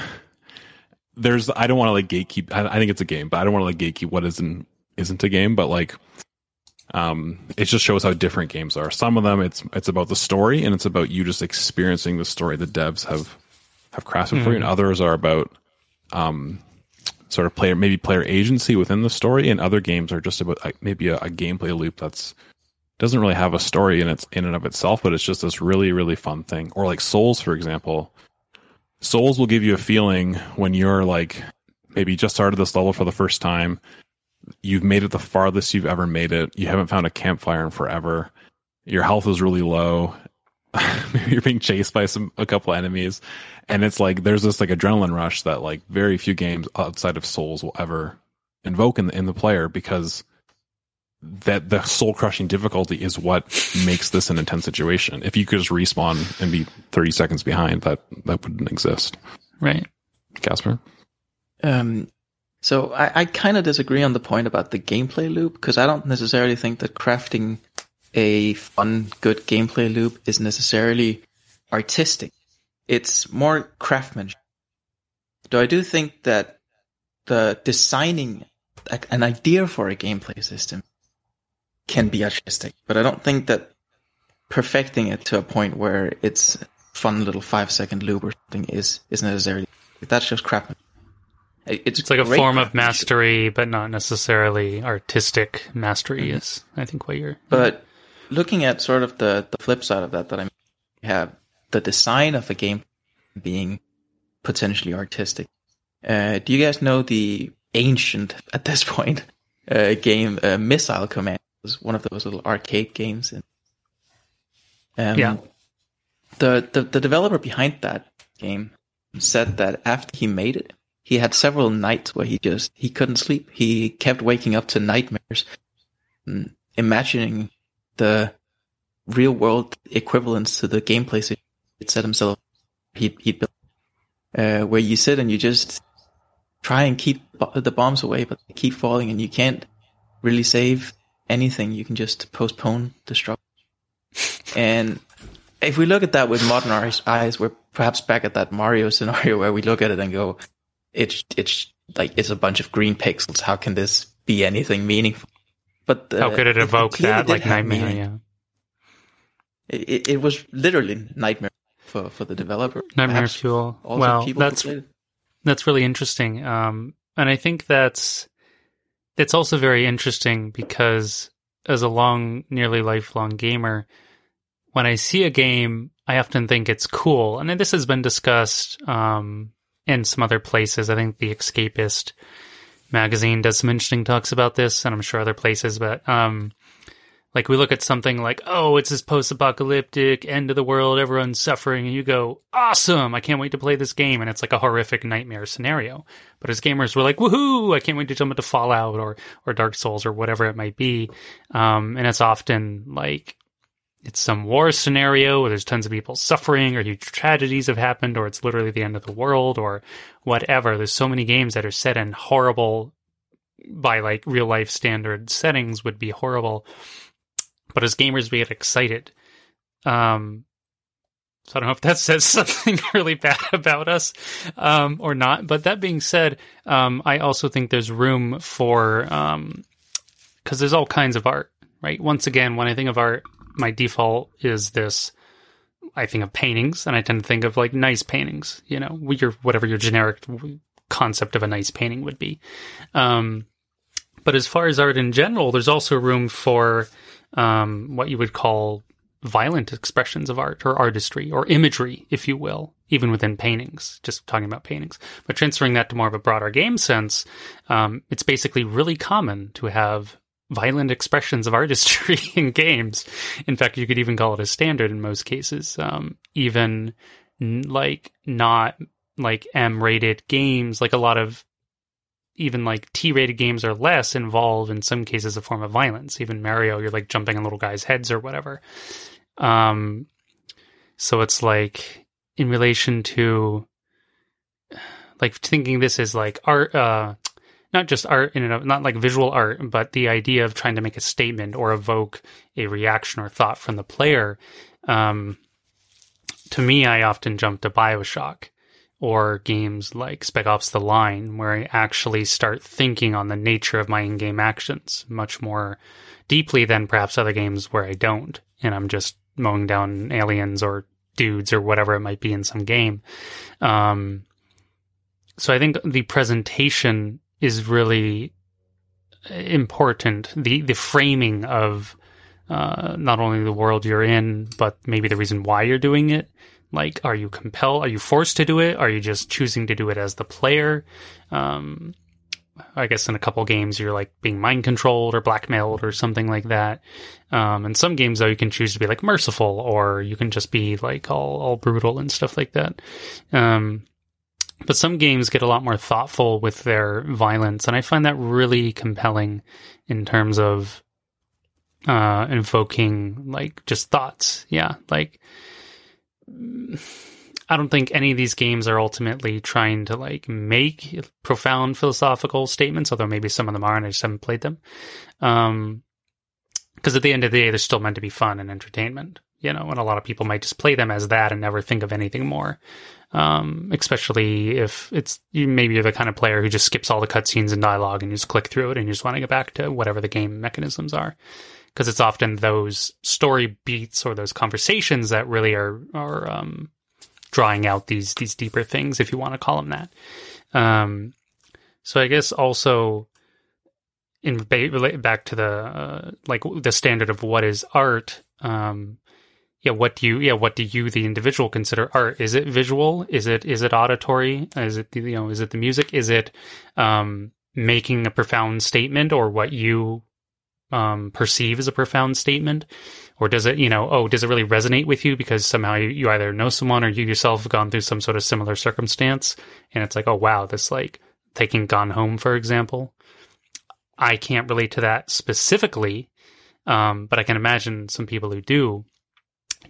there's i don't want to like gatekeep I, I, think it's a game but i don't want to like gatekeep what isn't isn't a game but like um it just shows how different games are. Some of them it's it's about the story and it's about you just experiencing the story the devs have have crafted mm. for you and hmm. others are about um sort of player maybe player agency within the story and other games are just about like, maybe a, a gameplay loop that's doesn't really have a story in its in and of itself, but it's just this really really fun thing. Or like Souls, for example. Souls will give you a feeling when you're like maybe just started this level for the first time. You've made it the farthest you've ever made it. You haven't found a campfire in forever. Your health is really low. maybe you're being chased by some a couple enemies, and it's like there's this like adrenaline rush that like very few games outside of Souls will ever invoke in the, in the player because that the soul crushing difficulty is what makes this an intense situation. If you could just respawn and be 30 seconds behind, that that wouldn't exist. Right. Casper? Um, so I, I kind of disagree on the point about the gameplay loop because I don't necessarily think that crafting a fun, good gameplay loop is necessarily artistic. It's more craftsmanship. Though I do think that the designing an idea for a gameplay system can be artistic, but I don't think that perfecting it to a point where it's fun little five second loop or something is is necessarily that's just crap. It's, it's like a form of mastery, but not necessarily artistic mastery. Mm-hmm. Is I think what you're. But looking at sort of the the flip side of that, that I have the design of a game being potentially artistic. Uh, do you guys know the ancient at this point uh, game uh, Missile Command? was one of those little arcade games. And, um, yeah. The, the the developer behind that game said that after he made it, he had several nights where he just he couldn't sleep. He kept waking up to nightmares, mm, imagining the real world equivalents to the gameplay it set himself he'd, he'd built, uh, where you sit and you just try and keep the bombs away, but they keep falling, and you can't really save anything, you can just postpone the struggle. and if we look at that with modern eyes, we're perhaps back at that Mario scenario where we look at it and go, it's it's like it's a bunch of green pixels. How can this be anything meaningful? But uh, how could it evoke it that like nightmare? Yeah, it, it was literally nightmare for for the developer. Nightmare fuel. Well, that's that's really interesting. Um, and I think that's it's also very interesting because as a long, nearly lifelong gamer, when I see a game, I often think it's cool. And this has been discussed um, in some other places. I think the Escapist magazine does some interesting talks about this, and I'm sure other places. But um, like we look at something like, oh, it's this post-apocalyptic end of the world, everyone's suffering, and you go, awesome, I can't wait to play this game, and it's like a horrific nightmare scenario. But as gamers, we're like, woohoo, I can't wait to jump into Fallout or or Dark Souls or whatever it might be. Um, and it's often like it's some war scenario where there's tons of people suffering or huge tragedies have happened or it's literally the end of the world or whatever. There's so many games that are set in horrible by like real life standard settings would be horrible but as gamers, we get excited. Um, so I don't know if that says something really bad about us um, or not. But that being said, um, I also think there's room for because um, there's all kinds of art, right? Once again, when I think of art, my default is this. I think of paintings, and I tend to think of like nice paintings. You know, your whatever your generic concept of a nice painting would be. Um, but as far as art in general, there's also room for um, what you would call violent expressions of art or artistry or imagery, if you will, even within paintings, just talking about paintings. But transferring that to more of a broader game sense, um, it's basically really common to have violent expressions of artistry in games. In fact, you could even call it a standard in most cases. Um, even n- like not like M rated games, like a lot of even like T-rated games or less involve in some cases a form of violence. Even Mario, you're like jumping on little guys' heads or whatever. Um, so it's like in relation to like thinking this is like art, uh, not just art in and of, not like visual art, but the idea of trying to make a statement or evoke a reaction or thought from the player. Um, to me, I often jump to Bioshock or games like Spec Ops The Line, where I actually start thinking on the nature of my in game actions much more deeply than perhaps other games where I don't. And I'm just mowing down aliens or dudes or whatever it might be in some game. Um, so I think the presentation is really important. The the framing of uh, not only the world you're in, but maybe the reason why you're doing it like, are you compelled? Are you forced to do it? Are you just choosing to do it as the player? Um, I guess in a couple games you're like being mind controlled or blackmailed or something like that. Um, in some games though you can choose to be like merciful or you can just be like all all brutal and stuff like that. Um, but some games get a lot more thoughtful with their violence, and I find that really compelling in terms of uh, invoking like just thoughts. Yeah, like I don't think any of these games are ultimately trying to like make profound philosophical statements, although maybe some of them are, and I just haven't played them. Um, because at the end of the day, they're still meant to be fun and entertainment, you know, and a lot of people might just play them as that and never think of anything more. Um, especially if it's you maybe you're the kind of player who just skips all the cutscenes and dialogue and you just click through it and you just want to get back to whatever the game mechanisms are because it's often those story beats or those conversations that really are are um, drawing out these these deeper things, if you want to call them that. Um, so I guess also in back to the uh, like the standard of what is art. Um, yeah, what do you yeah what do you the individual consider art? Is it visual? Is it is it auditory? Is it you know is it the music? Is it um, making a profound statement or what you um, perceive as a profound statement? Or does it, you know, oh, does it really resonate with you because somehow you, you either know someone or you yourself have gone through some sort of similar circumstance? And it's like, oh, wow, this like taking Gone Home, for example. I can't relate to that specifically, um, but I can imagine some people who do.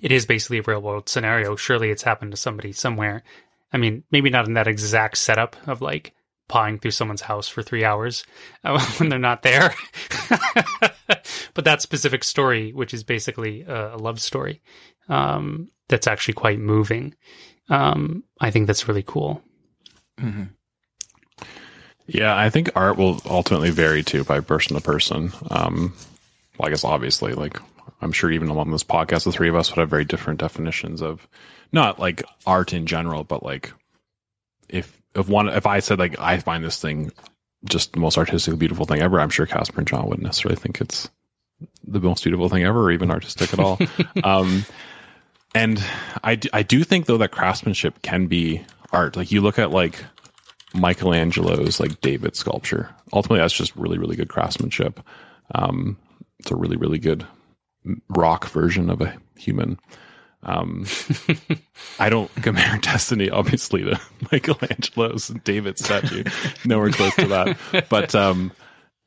It is basically a real world scenario. Surely it's happened to somebody somewhere. I mean, maybe not in that exact setup of like pawing through someone's house for three hours uh, when they're not there. but that specific story, which is basically a, a love story, um, that's actually quite moving. Um, I think that's really cool. Mm-hmm. Yeah, I think art will ultimately vary too by person to person. Um, well, I guess obviously, like I'm sure even on this podcast, the three of us would have very different definitions of not like art in general, but like if if one if I said like I find this thing just the most artistically beautiful thing ever, I'm sure Casper and John wouldn't necessarily think it's the most beautiful thing ever or even artistic at all. um, and I, d- I do think though that craftsmanship can be art. Like you look at like Michelangelo's like David sculpture. Ultimately, that's just really really good craftsmanship. Um, it's a really really good rock version of a human. Um, I don't compare Destiny obviously to Michelangelo's David statue. Nowhere close to that. But um,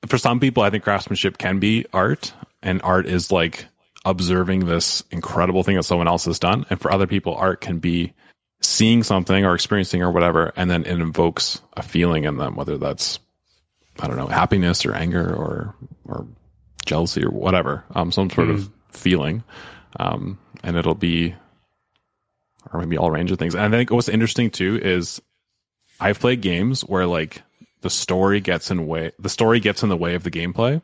for some people, I think craftsmanship can be art, and art is like observing this incredible thing that someone else has done. And for other people, art can be seeing something or experiencing or whatever, and then it invokes a feeling in them, whether that's I don't know, happiness or anger or or jealousy or whatever, um, some sort mm. of hmm. feeling, um, and it'll be or maybe all range of things. And I think what's interesting too is I've played games where like the story gets in way the story gets in the way of the gameplay.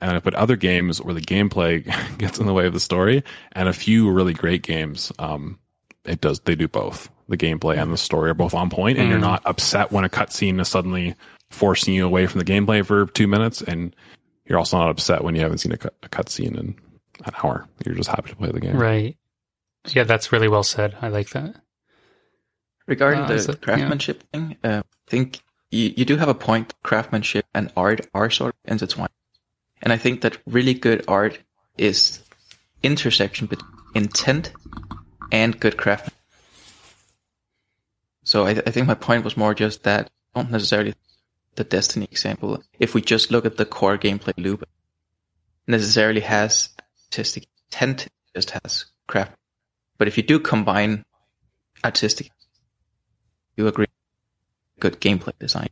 And I put other games where the gameplay gets in the way of the story, and a few really great games. Um, it does they do both. The gameplay and the story are both on point, and mm. you're not upset when a cutscene is suddenly forcing you away from the gameplay for two minutes, and you're also not upset when you haven't seen a, cut, a cutscene in an hour. You're just happy to play the game. Right. Yeah, that's really well said. I like that. Regarding uh, the so, craftsmanship yeah. thing, uh, I think you, you do have a point. Craftsmanship and art are sort of intertwined. And I think that really good art is intersection between intent and good craftsmanship. So I, th- I think my point was more just that I don't necessarily the Destiny example, if we just look at the core gameplay loop, necessarily has artistic intent, just has craft. But if you do combine artistic, you agree, good gameplay design.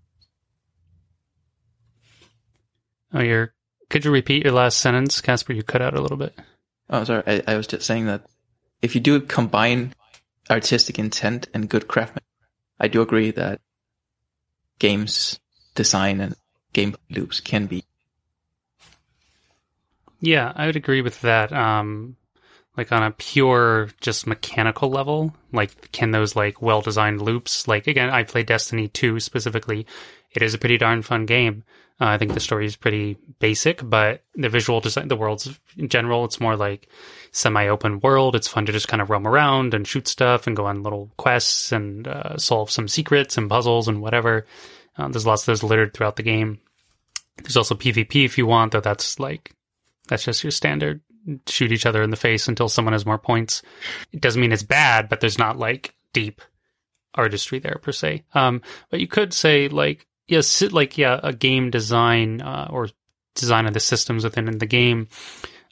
Oh, you're. Could you repeat your last sentence, Casper? You cut out a little bit. Oh, sorry. I, I was just saying that if you do combine artistic intent and good craftsmanship, I do agree that games design and gameplay loops can be. Yeah, I would agree with that. Um, like on a pure, just mechanical level, like can those like well designed loops? Like again, I play Destiny 2 specifically. It is a pretty darn fun game. Uh, I think the story is pretty basic, but the visual design, the worlds in general, it's more like semi open world. It's fun to just kind of roam around and shoot stuff and go on little quests and uh, solve some secrets and puzzles and whatever. Uh, there's lots of those littered throughout the game. There's also PvP if you want, though that's like that's just your standard shoot each other in the face until someone has more points. It doesn't mean it's bad, but there's not like deep artistry there per se. Um, but you could say like yes, like yeah, a game design uh, or design of the systems within the game.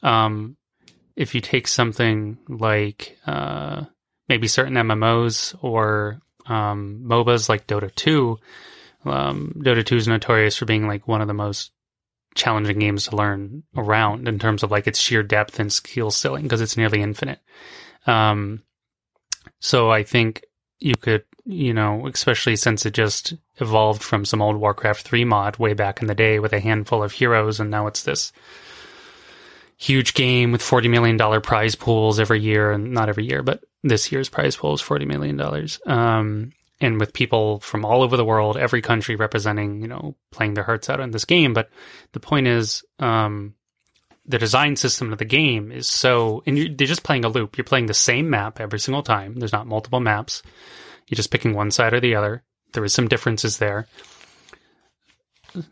Um, if you take something like uh, maybe certain MMOs or um, MOBAs like Dota 2, um, Dota 2 is notorious for being like one of the most challenging games to learn around in terms of like its sheer depth and skill ceiling because it's nearly infinite. Um, so I think you could, you know, especially since it just evolved from some old Warcraft 3 mod way back in the day with a handful of heroes, and now it's this huge game with $40 million prize pools every year, and not every year, but this year's prize pool is $40 million. Um, and with people from all over the world, every country representing, you know, playing their hearts out in this game. But the point is, um, the design system of the game is so, and you're, they're just playing a loop. You're playing the same map every single time. There's not multiple maps. You're just picking one side or the other. There is some differences there.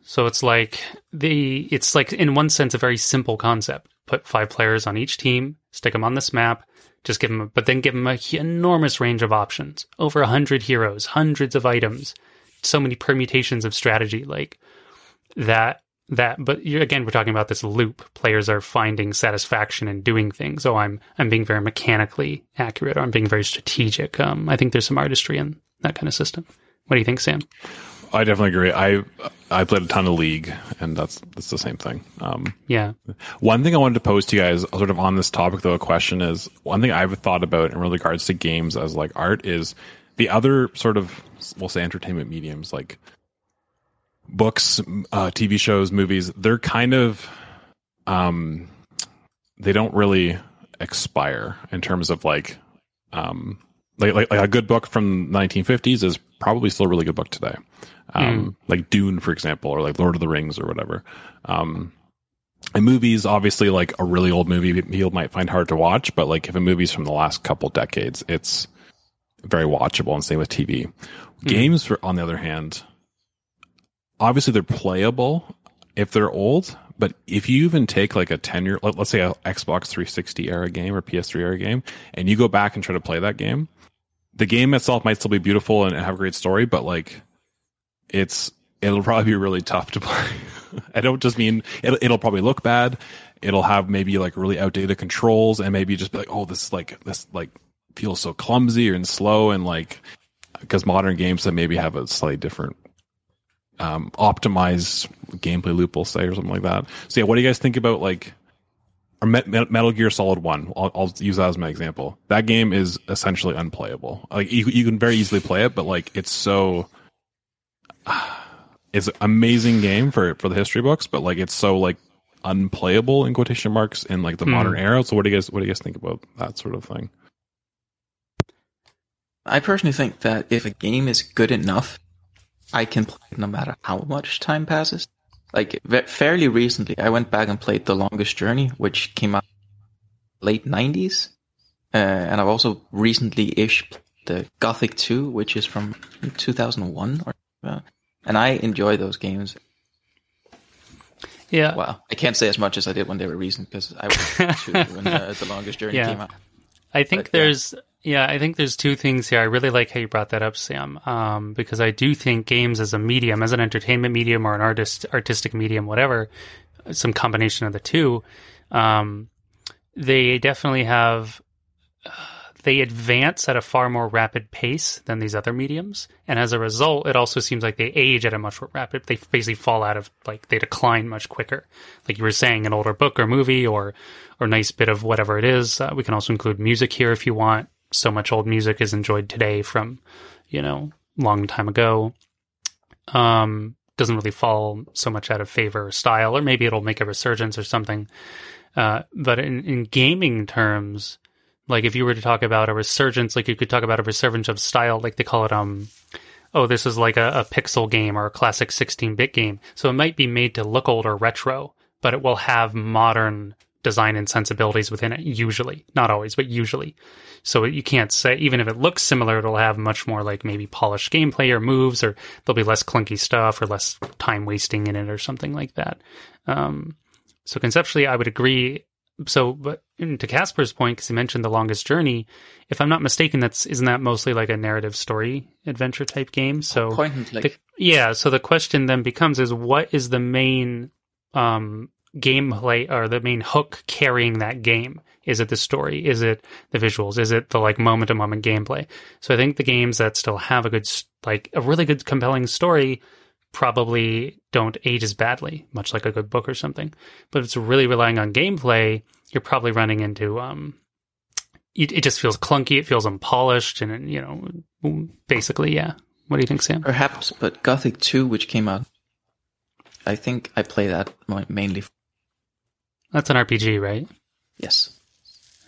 So it's like the, it's like in one sense a very simple concept. Put five players on each team, stick them on this map, just give them, but then give them a enormous range of options. Over a hundred heroes, hundreds of items, so many permutations of strategy, like that. That, but again, we're talking about this loop. Players are finding satisfaction in doing things. Oh, I'm I'm being very mechanically accurate, or I'm being very strategic. Um, I think there's some artistry in that kind of system. What do you think, Sam? I definitely agree. I I played a ton of League, and that's that's the same thing. Um, yeah. One thing I wanted to pose to you guys, sort of on this topic, though, a question is one thing I've thought about in regards to games as like art is the other sort of we'll say entertainment mediums like books, uh, TV shows, movies. They're kind of um, they don't really expire in terms of like um like, like, like a good book from 1950s is probably still a really good book today um, mm. like Dune, for example, or like Lord of the Rings or whatever. Um, and movies, obviously, like a really old movie, people might find hard to watch, but like if a movie's from the last couple decades, it's very watchable. And same with TV. Mm. Games, for, on the other hand, obviously they're playable if they're old, but if you even take like a 10 year, let, us say a Xbox 360 era game or PS3 era game, and you go back and try to play that game, the game itself might still be beautiful and have a great story, but like it's, it'll probably be really tough to play. I don't just mean it'll, it'll probably look bad. It'll have maybe like really outdated controls and maybe just be like, oh, this is like, this like feels so clumsy and slow and like, because modern games that maybe have a slightly different um, optimized gameplay loop, we'll say, or something like that. So yeah, what do you guys think about like or Metal Gear Solid One? I'll, I'll, use that as my example. That game is essentially unplayable. Like you, you can very easily play it, but like it's so. It's an amazing game for for the history books, but like it's so like unplayable in quotation marks in like the mm. modern era. So what do you guys what do you guys think about that sort of thing? I personally think that if a game is good enough, I can play it no matter how much time passes. Like fairly recently, I went back and played The Longest Journey, which came out late '90s, uh, and I've also recently ish the Gothic 2, which is from 2001, or, and I enjoy those games. Yeah. Well, I can't say as much as I did when they were recent because I was two when uh, The Longest Journey yeah. came out. I think but, there's. Yeah yeah, I think there's two things here. I really like how you brought that up, Sam, um, because I do think games as a medium, as an entertainment medium or an artist, artistic medium, whatever, some combination of the two, um, they definitely have. Uh, they advance at a far more rapid pace than these other mediums, and as a result, it also seems like they age at a much more rapid. They basically fall out of like they decline much quicker. Like you were saying, an older book or movie or or nice bit of whatever it is. Uh, we can also include music here if you want so much old music is enjoyed today from, you know, long time ago. Um, doesn't really fall so much out of favor or style, or maybe it'll make a resurgence or something. Uh, but in, in gaming terms, like if you were to talk about a resurgence, like you could talk about a resurgence of style, like they call it, um, oh, this is like a, a pixel game or a classic 16 bit game. So it might be made to look old or retro, but it will have modern design and sensibilities within it, usually. Not always, but usually. So you can't say, even if it looks similar, it'll have much more like maybe polished gameplay or moves, or there'll be less clunky stuff or less time wasting in it or something like that. Um, so conceptually, I would agree. So, but to Casper's point, because he mentioned the longest journey, if I'm not mistaken, that's isn't that mostly like a narrative story adventure type game? So, the, yeah. So the question then becomes: is what is the main um, gameplay or the main hook carrying that game? Is it the story? Is it the visuals? Is it the like moment to moment gameplay? So I think the games that still have a good, like a really good compelling story probably don't age as badly, much like a good book or something. But if it's really relying on gameplay, you're probably running into, um, it, it just feels clunky. It feels unpolished and, you know, basically, yeah. What do you think, Sam? Perhaps, but Gothic 2, which came out, I think I play that mainly. That's an RPG, right? Yes.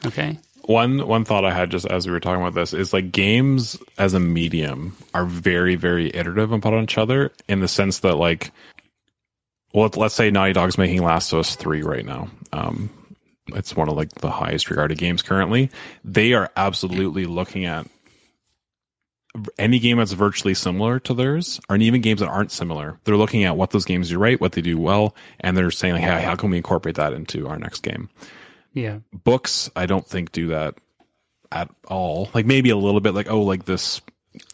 Okay. One one thought I had just as we were talking about this is like games as a medium are very very iterative upon each other in the sense that like well let's say Naughty Dog's making Last of Us three right now. Um, it's one of like the highest regarded games currently. They are absolutely looking at any game that's virtually similar to theirs, or even games that aren't similar. They're looking at what those games do right, what they do well, and they're saying like, hey, how can we incorporate that into our next game? Yeah. Books, I don't think do that at all. Like maybe a little bit like, oh, like this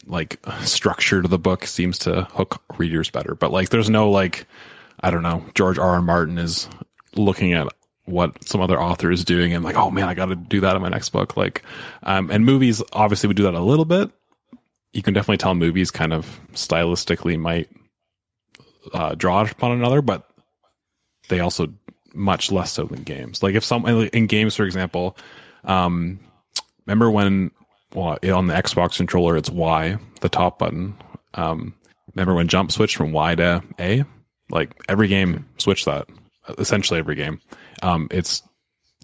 like structure to the book seems to hook readers better. But like there's no like I don't know, George R. R. Martin is looking at what some other author is doing and like, oh man, I gotta do that in my next book. Like um and movies obviously would do that a little bit. You can definitely tell movies kind of stylistically might uh, draw upon another, but they also much less so than games. Like if some in games, for example, um, remember when well on the Xbox controller it's Y, the top button. Um, remember when jump switched from Y to A? Like every game switched that. Essentially every game. Um, it's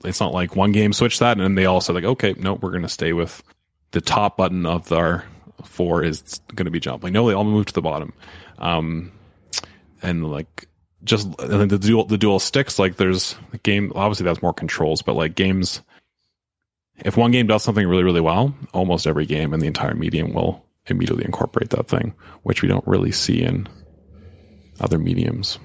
it's not like one game switched that and then they all said like, okay, no, we're going to stay with the top button of our four is going to be jump. Like no, they all moved to the bottom. Um, and like just the dual the dual sticks like there's a game obviously that's more controls but like games if one game does something really really well almost every game in the entire medium will immediately incorporate that thing which we don't really see in other mediums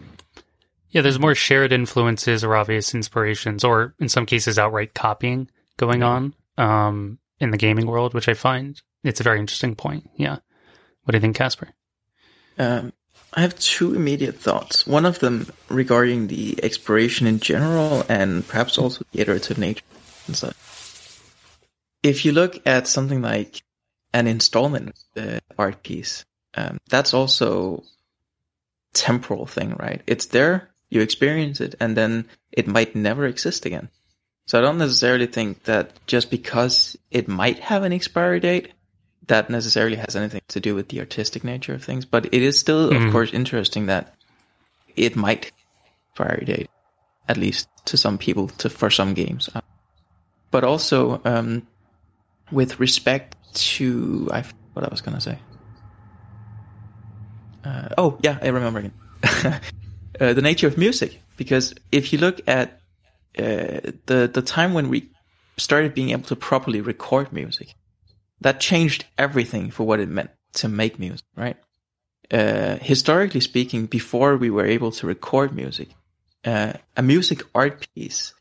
Yeah, there's more shared influences or obvious inspirations, or in some cases, outright copying going on um, in the gaming world, which I find it's a very interesting point. Yeah. What do you think, Casper? Um, I have two immediate thoughts. One of them regarding the exploration in general and perhaps also the iterative nature and such. If you look at something like an installment uh, art piece, um, that's also temporal thing, right? It's there, you experience it, and then it might never exist again. So I don't necessarily think that just because it might have an expiry date, that necessarily has anything to do with the artistic nature of things. But it is still, mm. of hmm. course, interesting that it might expiry date, at least to some people, to for some games. But also, um, with respect to I what I was gonna say. Uh, oh yeah, I remember again. uh, the nature of music, because if you look at uh, the the time when we started being able to properly record music, that changed everything for what it meant to make music, right? Uh, historically speaking, before we were able to record music, uh, a music art piece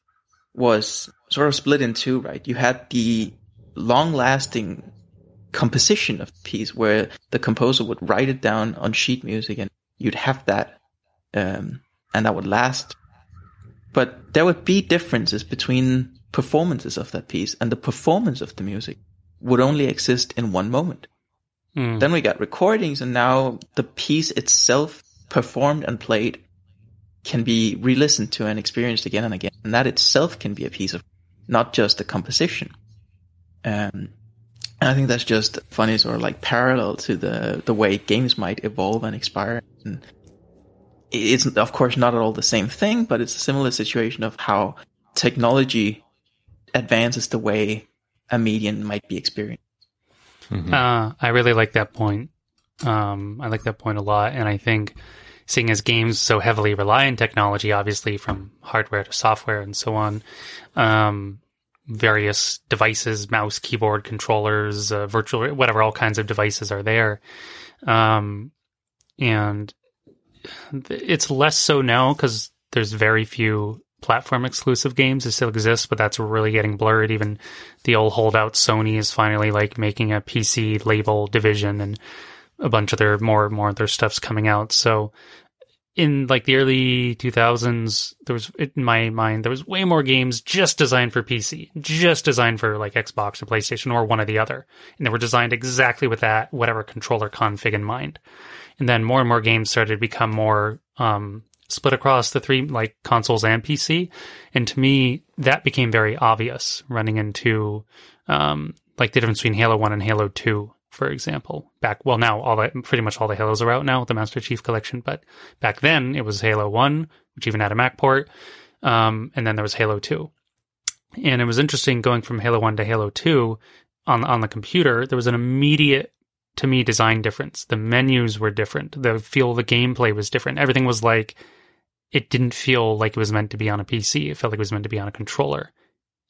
was sort of split in two, right? You had the long lasting composition of the piece where the composer would write it down on sheet music and you'd have that um, and that would last but there would be differences between performances of that piece and the performance of the music would only exist in one moment mm. then we got recordings and now the piece itself performed and played can be re-listened to and experienced again and again and that itself can be a piece of not just the composition um, and I think that's just funny, sort of like parallel to the the way games might evolve and expire. And it's of course not at all the same thing, but it's a similar situation of how technology advances the way a median might be experienced. Mm-hmm. Uh, I really like that point. Um, I like that point a lot, and I think seeing as games so heavily rely on technology, obviously from hardware to software and so on, um, various devices, mouse, keyboard, controllers, uh, virtual, whatever, all kinds of devices are there. Um, and it's less so now because there's very few platform exclusive games that still exist, but that's really getting blurred. Even the old holdout Sony is finally like making a PC label division and a bunch of their more and more of their stuff's coming out. So in like the early 2000s there was in my mind there was way more games just designed for pc just designed for like xbox or playstation or one or the other and they were designed exactly with that whatever controller config in mind and then more and more games started to become more um, split across the three like consoles and pc and to me that became very obvious running into um, like the difference between halo 1 and halo 2 for example. Back well now all the pretty much all the Halos are out now the Master Chief Collection, but back then it was Halo One, which even had a Mac port, um, and then there was Halo Two, and it was interesting going from Halo One to Halo Two on on the computer. There was an immediate to me design difference. The menus were different. The feel the gameplay was different. Everything was like it didn't feel like it was meant to be on a PC. It felt like it was meant to be on a controller.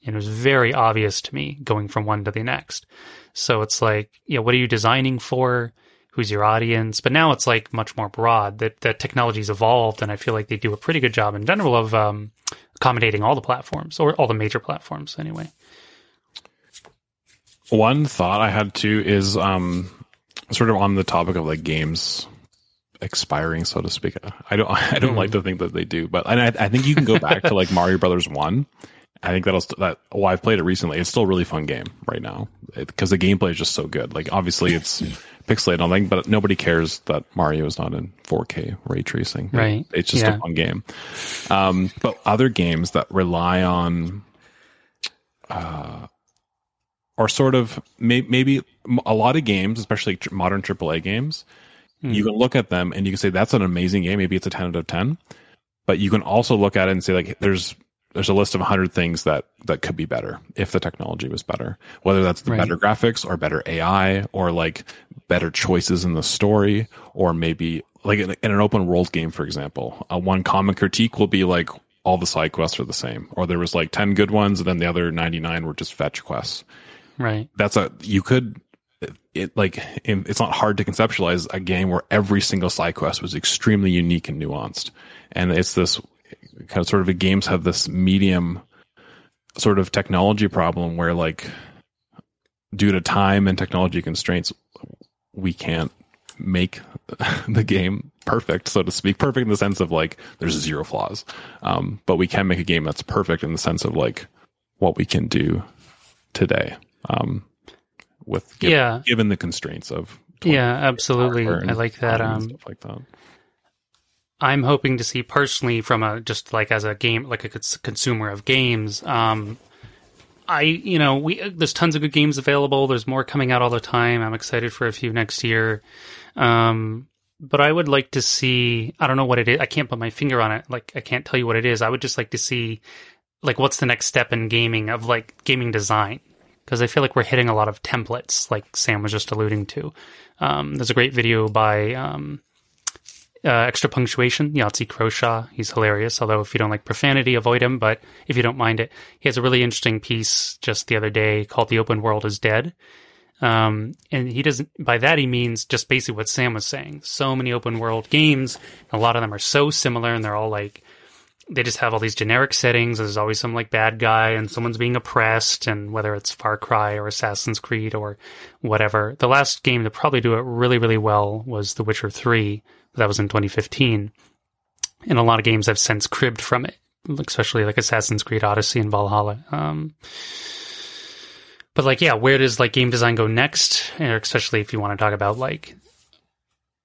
And it was very obvious to me going from one to the next. So it's like, you know, what are you designing for? Who's your audience? But now it's like much more broad. That that technology's evolved, and I feel like they do a pretty good job in general of um, accommodating all the platforms or all the major platforms. Anyway, one thought I had too is um, sort of on the topic of like games expiring, so to speak. I don't I don't mm-hmm. like to think that they do, but I, I think you can go back to like Mario Brothers one I think that'll that. Well, I've played it recently. It's still a really fun game right now because the gameplay is just so good. Like obviously it's pixelated on thing, but nobody cares that Mario is not in 4K ray tracing. Right. It's just yeah. a fun game. Um, but other games that rely on, uh, or sort of may, maybe a lot of games, especially modern AAA games, mm. you can look at them and you can say that's an amazing game. Maybe it's a 10 out of 10, but you can also look at it and say like there's there's a list of 100 things that that could be better if the technology was better whether that's the right. better graphics or better ai or like better choices in the story or maybe like in, in an open world game for example a one common critique will be like all the side quests are the same or there was like 10 good ones and then the other 99 were just fetch quests right that's a you could it like it's not hard to conceptualize a game where every single side quest was extremely unique and nuanced. And it's this kind of sort of the games have this medium sort of technology problem where like due to time and technology constraints we can't make the game perfect so to speak. Perfect in the sense of like there's zero flaws. Um, but we can make a game that's perfect in the sense of like what we can do today. Um, with given, yeah. given the constraints of yeah absolutely. i like that um stuff like that. I'm hoping to see personally from a just like as a game like a consumer of games um i you know we there's tons of good games available. There's more coming out all the time. I'm excited for a few next year. Um but i would like to see i don't know what it is. I can't put my finger on it. Like i can't tell you what it is. I would just like to see like what's the next step in gaming of like gaming design because I feel like we're hitting a lot of templates, like Sam was just alluding to. Um, there's a great video by um, uh, Extra Punctuation, Yahtzee Croshaw. He's hilarious, although if you don't like profanity, avoid him. But if you don't mind it, he has a really interesting piece just the other day called "The Open World is Dead." Um, and he doesn't, by that he means just basically what Sam was saying. So many open world games, a lot of them are so similar and they're all like they just have all these generic settings. There's always some like bad guy and someone's being oppressed, and whether it's Far Cry or Assassin's Creed or whatever. The last game to probably do it really, really well was The Witcher 3. That was in 2015. And a lot of games have since cribbed from it, especially like Assassin's Creed Odyssey and Valhalla. Um, but like, yeah, where does like game design go next? especially if you want to talk about like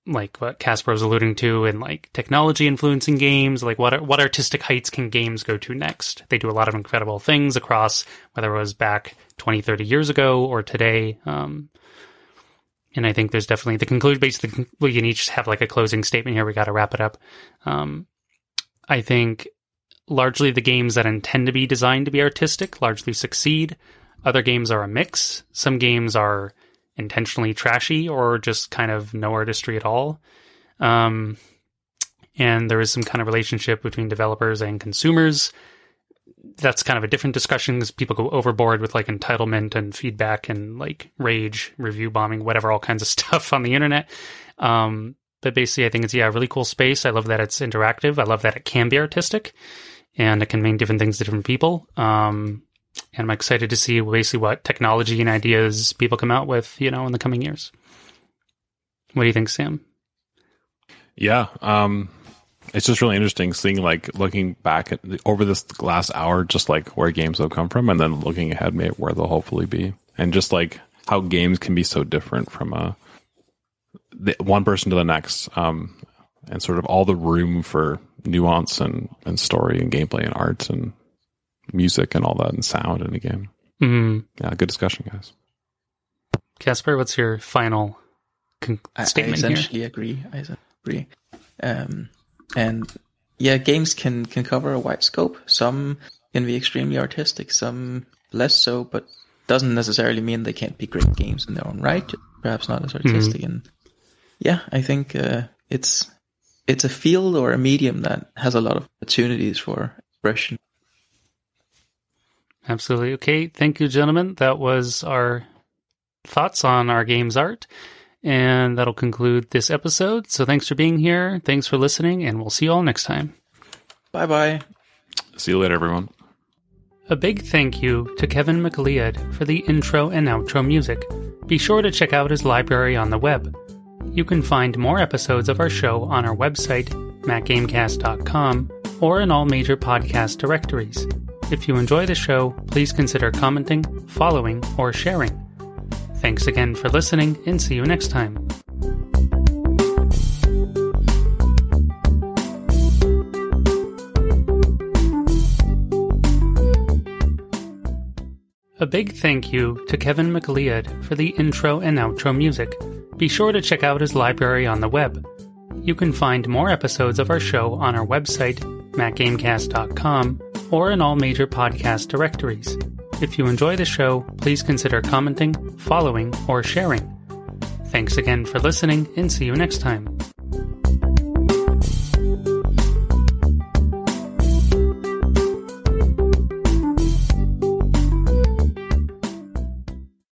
like what Casper was alluding to and like technology influencing games like what what artistic heights can games go to next? They do a lot of incredible things across whether it was back 20 30 years ago or today um, and I think there's definitely the conclusion basically we can each have like a closing statement here we got to wrap it up. Um, I think largely the games that intend to be designed to be artistic largely succeed. Other games are a mix. Some games are intentionally trashy or just kind of no artistry at all. Um, and there is some kind of relationship between developers and consumers. That's kind of a different discussion because people go overboard with like entitlement and feedback and like rage, review bombing, whatever, all kinds of stuff on the internet. Um, but basically, I think it's yeah, a really cool space. I love that it's interactive. I love that it can be artistic, and it can mean different things to different people. Um, and I'm excited to see basically what technology and ideas people come out with, you know, in the coming years. What do you think, Sam? Yeah, um, it's just really interesting seeing like looking back at the, over this last hour, just like where games have come from, and then looking ahead, maybe where they'll hopefully be, and just like how games can be so different from a the, one person to the next, um, and sort of all the room for nuance and and story and gameplay and art and music and all that and sound in a game. Mm. Yeah, good discussion, guys. Casper, what's your final con- statement I essentially here? agree. I agree. Um, and yeah, games can can cover a wide scope. Some can be extremely artistic, some less so, but doesn't necessarily mean they can't be great games in their own right. Perhaps not as artistic. Mm-hmm. And yeah, I think uh, it's it's a field or a medium that has a lot of opportunities for expression Absolutely. Okay. Thank you, gentlemen. That was our thoughts on our game's art. And that'll conclude this episode. So thanks for being here. Thanks for listening, and we'll see you all next time. Bye bye. See you later, everyone. A big thank you to Kevin MacLeod for the intro and outro music. Be sure to check out his library on the web. You can find more episodes of our show on our website, macgamecast.com, or in all major podcast directories. If you enjoy the show, please consider commenting, following, or sharing. Thanks again for listening, and see you next time. A big thank you to Kevin MacLeod for the intro and outro music. Be sure to check out his library on the web. You can find more episodes of our show on our website, macgamecast.com, or in all major podcast directories. If you enjoy the show, please consider commenting, following, or sharing. Thanks again for listening, and see you next time.